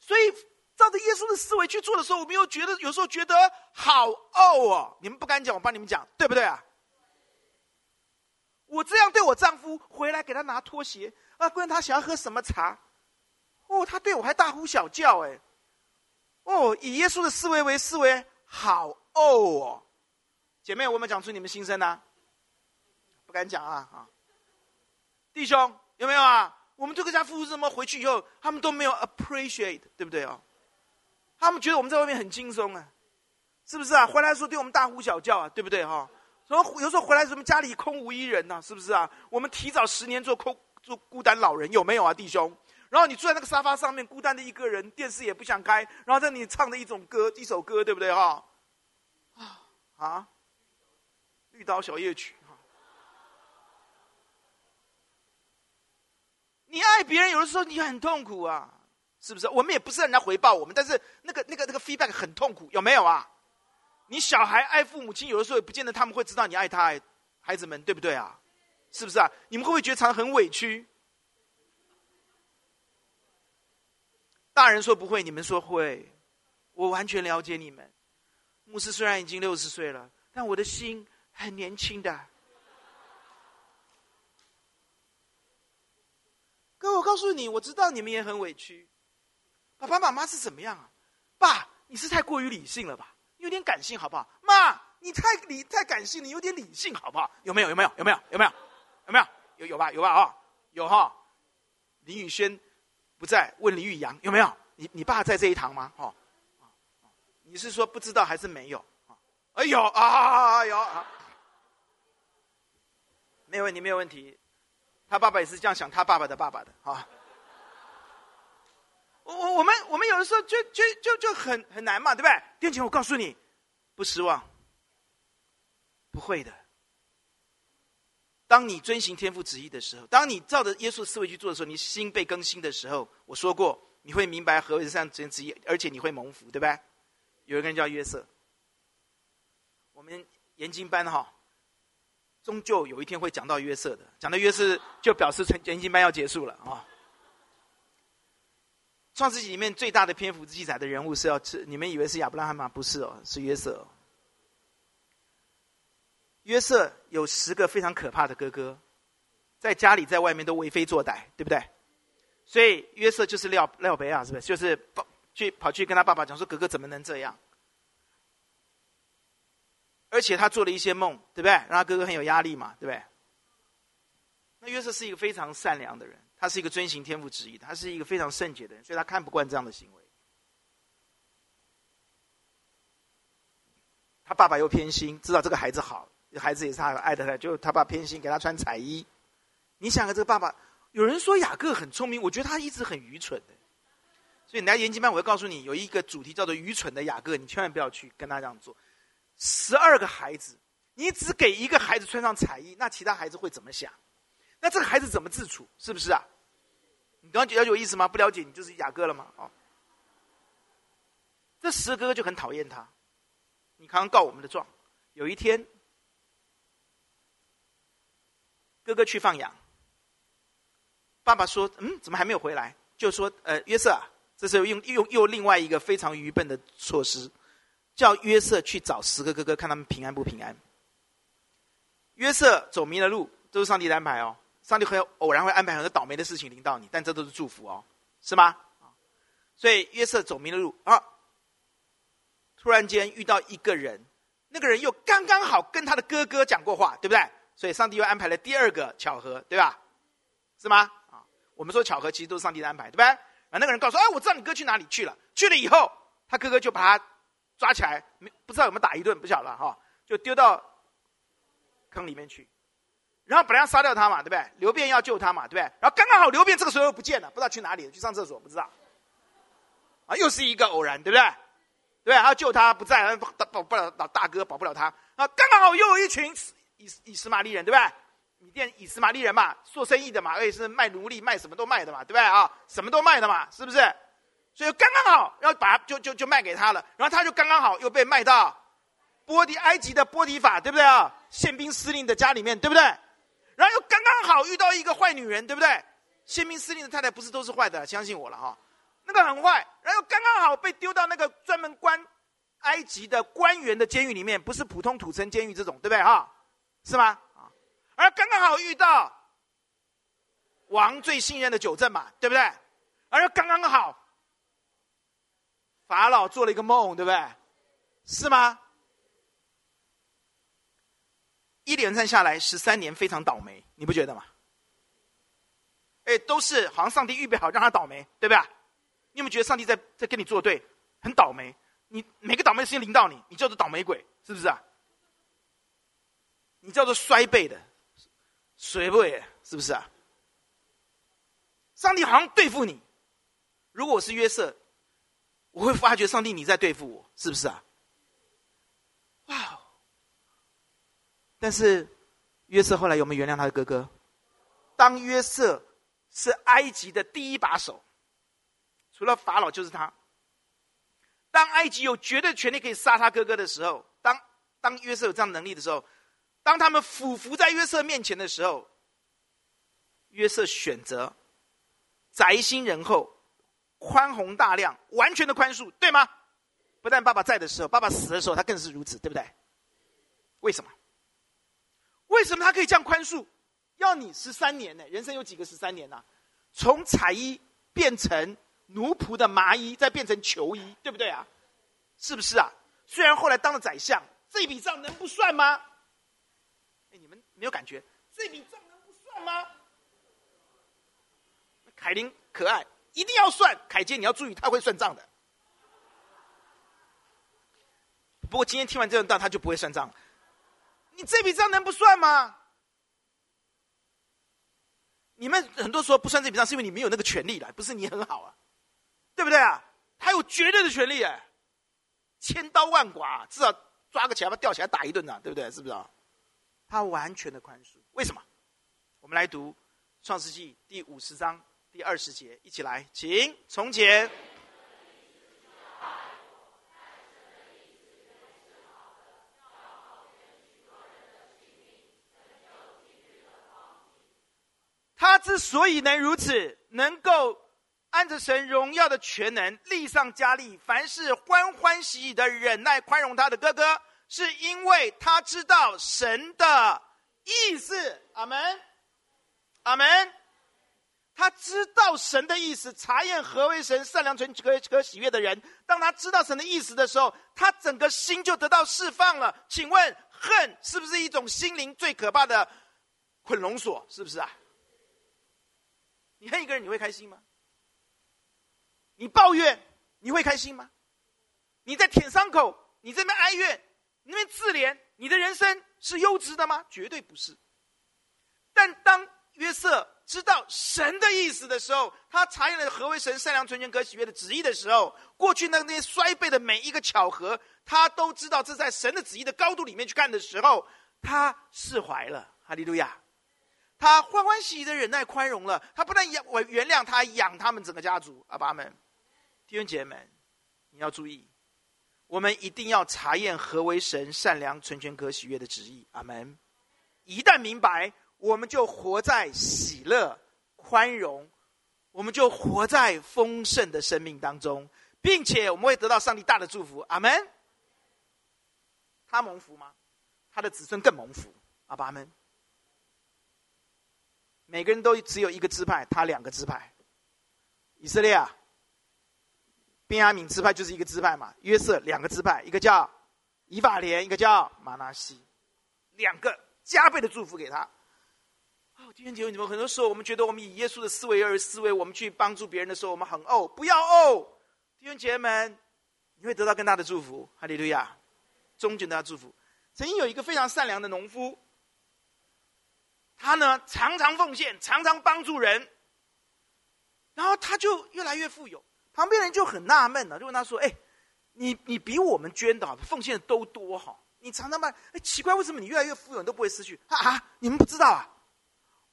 所以照着耶稣的思维去做的时候，我们又觉得有时候觉得好怄哦。你们不敢讲，我帮你们讲，对不对啊？我这样对我丈夫，回来给他拿拖鞋啊，不然他想要喝什么茶，哦，他对我还大呼小叫，哎，哦，以耶稣的思维为思维，好哦，姐妹，我有没有讲出你们心声呢？不敢讲啊，啊，弟兄有没有啊？我们这个家夫妇怎么回去以后，他们都没有 appreciate，对不对哦？他们觉得我们在外面很轻松啊，是不是啊？回来的时候对我们大呼小叫啊，对不对哈？然后有时候回来什么家里空无一人呐、是不是啊？我们提早十年做空做孤单老人有没有啊，弟兄？然后你坐在那个沙发上面，孤单的一个人，电视也不想开，然后在你唱的一种歌，一首歌，对不对哈？啊啊，绿岛小夜曲。你爱别人，有的时候你很痛苦啊，是不是？我们也不是让人家回报我们，但是那个那个那个 feedback 很痛苦，有没有啊？你小孩爱父母亲，有的时候也不见得他们会知道你爱他，爱孩子们，对不对啊？是不是啊？你们会不会觉得常很委屈？大人说不会，你们说会，我完全了解你们。牧师虽然已经六十岁了，但我的心很年轻的。哥，我告诉你，我知道你们也很委屈。爸爸妈妈是怎么样啊？爸，你是太过于理性了吧？有点感性好不好？妈，你太理太感性，你有点理性好不好？有没有？有没有？有没有？有没有？有没有？有有吧？有吧？啊、哦，有哈、哦。林宇轩不在，问林宇阳有没有？你你爸在这一堂吗？哦，你是说不知道还是没有？哎有啊有啊，没有问题，没有问题。他爸爸也是这样想，他爸爸的爸爸的啊。我我我们我们有的时候就就就就很很难嘛，对不对？弟兄，我告诉你，不失望，不会的。当你遵行天父旨意的时候，当你照着耶稣思维去做的时候，你心被更新的时候，我说过，你会明白何为上天旨意，而且你会蒙福，对不对？有一个人叫约瑟，我们研经班哈，终究有一天会讲到约瑟的，讲到约瑟就表示研经班要结束了啊。创世纪里面最大的篇幅记载的人物是要吃，你们以为是亚伯拉罕吗？不是哦，是约瑟哦。约瑟有十个非常可怕的哥哥，在家里在外面都为非作歹，对不对？所以约瑟就是廖廖北亚，是不是？就是跑去跑去跟他爸爸讲说：“哥哥怎么能这样？”而且他做了一些梦，对不对？让他哥哥很有压力嘛，对不对？那约瑟是一个非常善良的人。他是一个遵行天父旨意的，他是一个非常圣洁的人，所以他看不惯这样的行为。他爸爸又偏心，知道这个孩子好，孩子也是他爱的，就他爸偏心，给他穿彩衣。你想啊，这个爸爸，有人说雅各很聪明，我觉得他一直很愚蠢的。所以你来研经班，我会告诉你，有一个主题叫做愚蠢的雅各，你千万不要去跟他这样做。十二个孩子，你只给一个孩子穿上彩衣，那其他孩子会怎么想？那这个孩子怎么自处？是不是啊？你刚刚了解我意思吗？不了解你就是雅各了吗？哦，这十个哥哥就很讨厌他。你刚刚告我们的状，有一天，哥哥去放羊，爸爸说：“嗯，怎么还没有回来？”就说：“呃，约瑟啊，这时候用用又另外一个非常愚笨的措施，叫约瑟去找十个哥哥，看他们平安不平安。”约瑟走迷了路，都是上帝的安排哦。上帝会偶然会安排很多倒霉的事情临到你，但这都是祝福哦，是吗？所以约瑟走迷了路啊，突然间遇到一个人，那个人又刚刚好跟他的哥哥讲过话，对不对？所以上帝又安排了第二个巧合，对吧？是吗？啊，我们说巧合其实都是上帝的安排，对不对？啊，那个人告诉：“哎，我知道你哥去哪里去了。”去了以后，他哥哥就把他抓起来，没不知道有没有打一顿，不晓得了哈，就丢到坑里面去。然后本来要杀掉他嘛，对不对？刘辩要救他嘛，对不对？然后刚刚好刘辩这个时候又不见了，不知道去哪里了，去上厕所，不知道。啊，又是一个偶然，对不对？对，他要救他不在，保保不了老大哥，保不了他。啊，刚刚好又有一群以以实玛利人，对不对？缅甸以实玛利人嘛，做生意的嘛，而且是卖奴隶，卖什么都卖的嘛，对不对啊？什么都卖的嘛，是不是？所以刚刚好要把就就就卖给他了，然后他就刚刚好又被卖到波迪埃及的波迪法，对不对啊？宪兵司令的家里面，对不对？然后又刚刚好遇到一个坏女人，对不对？宪兵司令的太太不是都是坏的，相信我了哈。那个很坏，然后刚刚好被丢到那个专门关埃及的官员的监狱里面，不是普通土城监狱这种，对不对哈？是吗？啊，而刚刚好遇到王最信任的九正嘛，对不对？然而刚刚好。法老做了一个梦，对不对？是吗？一连串下来十三年，非常倒霉，你不觉得吗？哎，都是好像上帝预备好让他倒霉，对不对？你有没有觉得上帝在在跟你作对？很倒霉，你每个倒霉的事情临到你，你叫做倒霉鬼，是不是啊？你叫做衰败的，衰败，是不是啊？上帝好像对付你，如果我是约瑟，我会发觉上帝你在对付我，是不是啊？哇！但是约瑟后来有没有原谅他的哥哥？当约瑟。是埃及的第一把手，除了法老就是他。当埃及有绝对权力可以杀他哥哥的时候，当当约瑟有这样能力的时候，当他们俯伏在约瑟面前的时候，约瑟选择宅心仁厚、宽宏大量、完全的宽恕，对吗？不但爸爸在的时候，爸爸死的时候，他更是如此，对不对？为什么？为什么他可以这样宽恕？要你十三年呢？人生有几个十三年呢、从彩衣变成奴仆的麻衣，再变成囚衣，对不对啊？是不是啊？虽然后来当了宰相，这笔账能不算吗？哎，你们没有感觉？这笔账能不算吗？凯琳可爱，一定要算。凯杰，你要注意，他会算账的。不过今天听完这段，他就不会算账。你这笔账能不算吗？你们很多时候不算这笔账，是因为你没有那个权利了，不是你很好啊，对不对啊？他有绝对的权利哎，千刀万剐，至少抓个起来把他吊起来打一顿呐，对不对？是不是啊？他完全的宽恕，为什么？我们来读创世纪第五十章第二十节，一起来，请从前。他之所以能如此，能够按着神荣耀的权能，力上加力，凡事欢欢喜喜的忍耐宽容他的哥哥，是因为他知道神的意思。阿门，阿门。他知道神的意思，查验何为神善良、纯可可喜悦的人。当他知道神的意思的时候，他整个心就得到释放了。请问，恨是不是一种心灵最可怕的捆龙锁？是不是啊？你恨一个人，你会开心吗？你抱怨，你会开心吗？你在舔伤口，你在那边哀怨，你那边自怜，你的人生是优质的吗？绝对不是。但当约瑟知道神的意思的时候，他查验了何为神善良、纯全、可喜悦的旨意的时候，过去那那些衰败的每一个巧合，他都知道这在神的旨意的高度里面去干的时候，他释怀了。哈利路亚。他欢欢喜喜的忍耐宽容了，他不但养我原谅他，养他们整个家族。阿爸们，弟兄姐妹们，你要注意，我们一定要查验何为神善良、纯全、可喜悦的旨意。阿门。一旦明白，我们就活在喜乐、宽容，我们就活在丰盛的生命当中，并且我们会得到上帝大的祝福。阿门。他蒙福吗？他的子孙更蒙福。阿爸们。每个人都只有一个支派，他两个支派。以色列啊，便雅悯支派就是一个支派嘛。约瑟两个支派，一个叫以法莲，一个叫玛拿西，两个加倍的祝福给他。弟兄姐妹，你们很多时候我们觉得我们以耶稣的思维而思维，我们去帮助别人的时候，我们很怄，不要怄。弟兄姐妹们，你会得到更大的祝福。哈利路亚，终极的祝福。曾经有一个非常善良的农夫。他呢，常常奉献，常常帮助人，然后他就越来越富有。旁边人就很纳闷了，就问他说：“哎，你你比我们捐的、奉献的都多哈？你常常卖，哎，奇怪，为什么你越来越富有，你都不会失去？啊啊！你们不知道啊？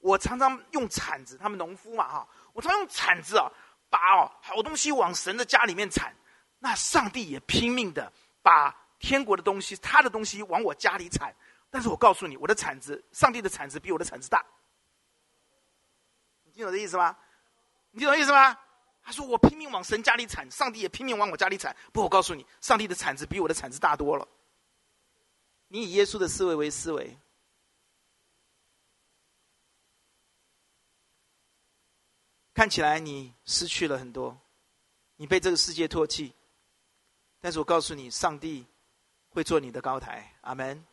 我常常用铲子，他们农夫嘛哈，我常常用铲子啊，把哦好东西往神的家里面铲，那上帝也拼命的把天国的东西，他的东西往我家里铲。”但是我告诉你，我的铲子，上帝的铲子比我的铲子大。你听懂这意思吗？你听懂意思吗？他说我拼命往神家里铲，上帝也拼命往我家里铲。不，我告诉你，上帝的铲子比我的铲子大多了。你以耶稣的思维为思维，看起来你失去了很多，你被这个世界唾弃，但是我告诉你，上帝会做你的高台，阿门。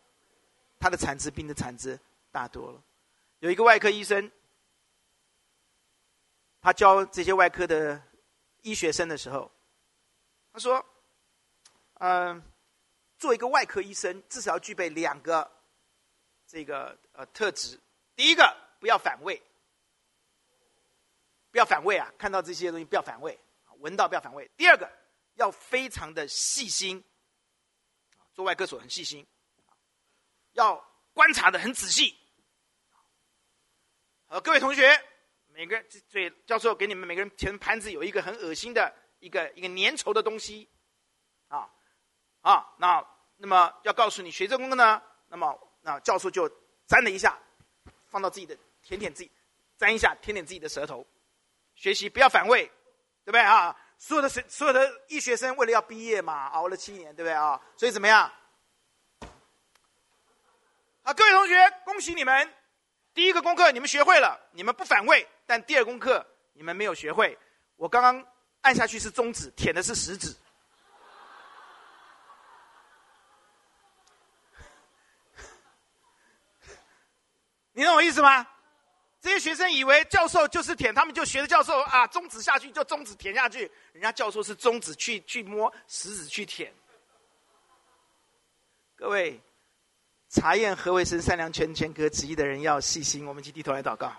他的产值比你的产值大多了。有一个外科医生，他教这些外科的医学生的时候，他说：“嗯、做一个外科医生，至少要具备两个这个呃特质。第一个，不要反胃，不要反胃啊！看到这些东西不要反胃，闻到不要反胃。第二个，要非常的细心，做外科手很细心，要观察的很仔细。”好，各位同学，每个人所以教授给你们每个人前盘子有一个很恶心的一个一个粘稠的东西，啊，啊，那那么要告诉你学这功课呢，那么那教授就粘了一下，放到自己的舔舔自己，粘一下舔舔自己的舌头，学习不要反胃，对不对啊？所有的所所有的医学生为了要毕业嘛，熬了七年，对不对啊？所以怎么样？啊，各位同学，恭喜你们。第一个功课你们学会了，你们不反胃；但第二功课你们没有学会。我刚刚按下去是中指，舔的是食指。你懂我意思吗？这些学生以为教授就是舔，他们就学着教授啊，中指下去就中指舔下去。人家教授是中指去去摸，食指去舔。各位。查验何为神善良全全格旨意的人要细心。我们一起低头来祷告。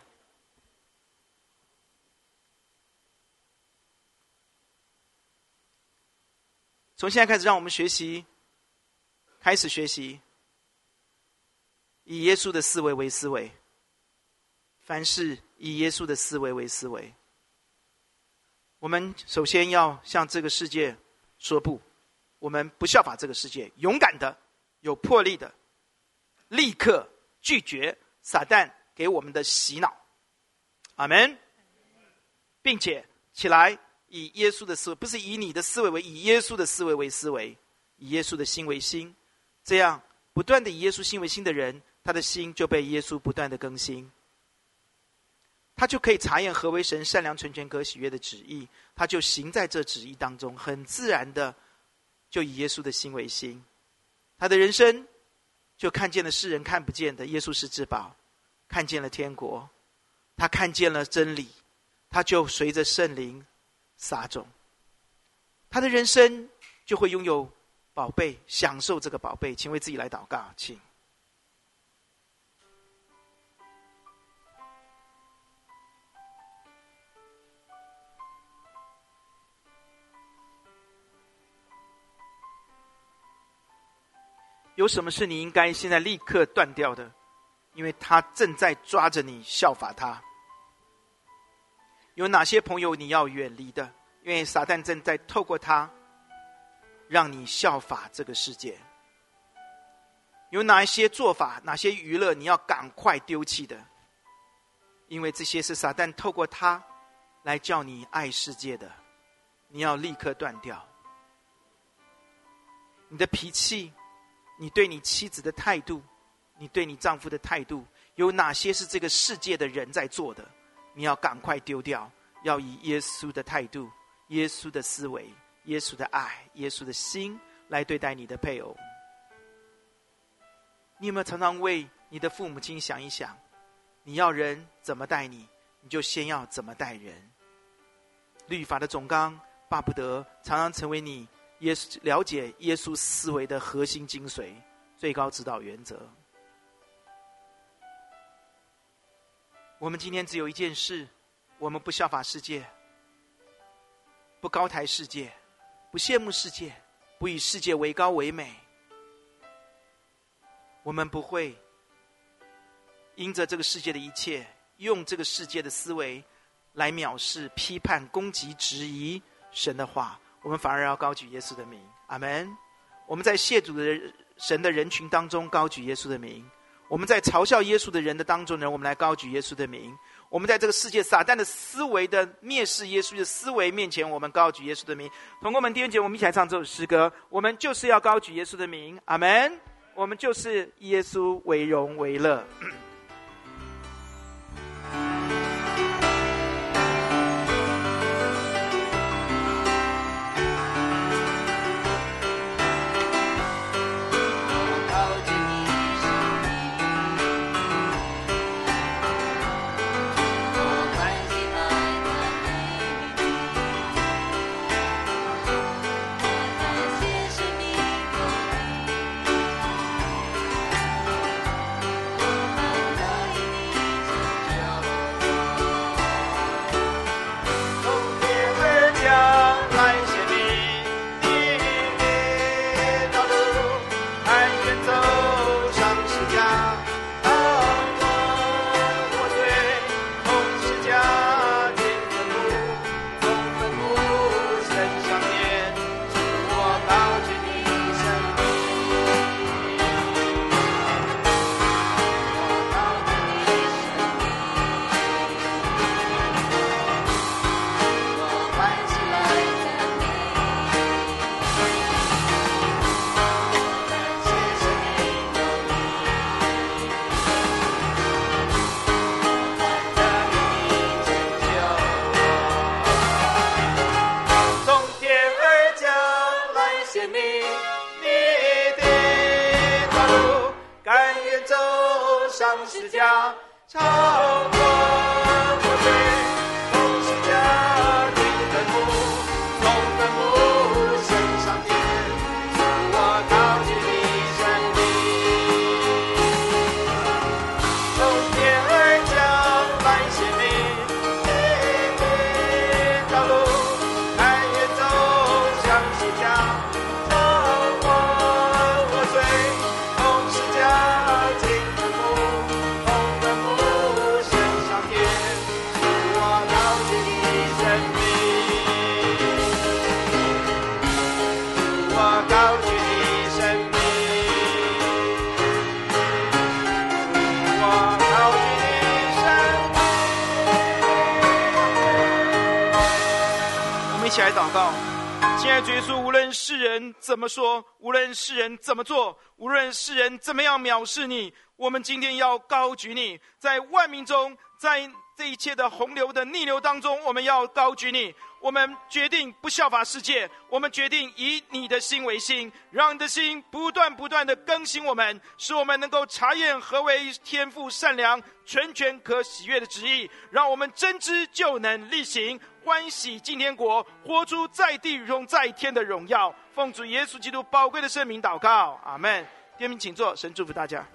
从现在开始，让我们学习，开始学习，以耶稣的思维为思维。凡事以耶稣的思维为思维。我们首先要向这个世界说不，我们不效法这个世界，勇敢的，有魄力的。立刻拒绝撒旦给我们的洗脑，阿门，并且起来以耶稣的思，不是以你的思维为，以耶稣的思维为思维，以耶稣的心为心，这样不断的以耶稣心为心的人，他的心就被耶稣不断的更新，他就可以查验何为神善良、纯全、可喜悦的旨意，他就行在这旨意当中，很自然的就以耶稣的心为心，他的人生。就看见了世人看不见的耶稣是至宝，看见了天国，他看见了真理，他就随着圣灵撒种，他的人生就会拥有宝贝，享受这个宝贝。请为自己来祷告，请。有什么是你应该现在立刻断掉的？因为他正在抓着你效法他。有哪些朋友你要远离的？因为撒旦正在透过他，让你效法这个世界。有哪一些做法、哪些娱乐你要赶快丢弃的？因为这些是撒旦透过他来叫你爱世界的，你要立刻断掉。你的脾气。你对你妻子的态度，你对你丈夫的态度，有哪些是这个世界的人在做的？你要赶快丢掉，要以耶稣的态度、耶稣的思维、耶稣的爱、耶稣的心来对待你的配偶。你有没有常常为你的父母亲想一想？你要人怎么待你，你就先要怎么待人。律法的总纲，巴不得常常成为你。耶稣了解耶稣思维的核心精髓、最高指导原则。我们今天只有一件事：我们不效法世界，不高抬世界，不羡慕世界，不以世界为高为美。我们不会因着这个世界的一切，用这个世界的思维来藐视、批判、攻击、质疑神的话。我们反而要高举耶稣的名，阿门。我们在亵渎的神的人群当中高举耶稣的名；我们在嘲笑耶稣的人的当中呢，我们来高举耶稣的名；我们在这个世界撒旦的思维的蔑视耶稣的思维面前，我们高举耶稣的名。同工们，弟兄姐妹，我们一起来唱这首诗歌。我们就是要高举耶稣的名，阿门。我们就是耶稣为荣为乐。怎么说，无论世人怎么做，无论世人怎么样藐视你，我们今天要高举你，在万民中，在这一切的洪流的逆流当中，我们要高举你。我们决定不效法世界，我们决定以你的心为心，让你的心不断不断的更新我们，使我们能够查验何为天赋善良、全权可喜悦的旨意，让我们真知就能力行。欢喜进天国，活出在地如同在天的荣耀。奉主耶稣基督宝贵的圣名祷告，阿门。弟兄们请坐，神祝福大家。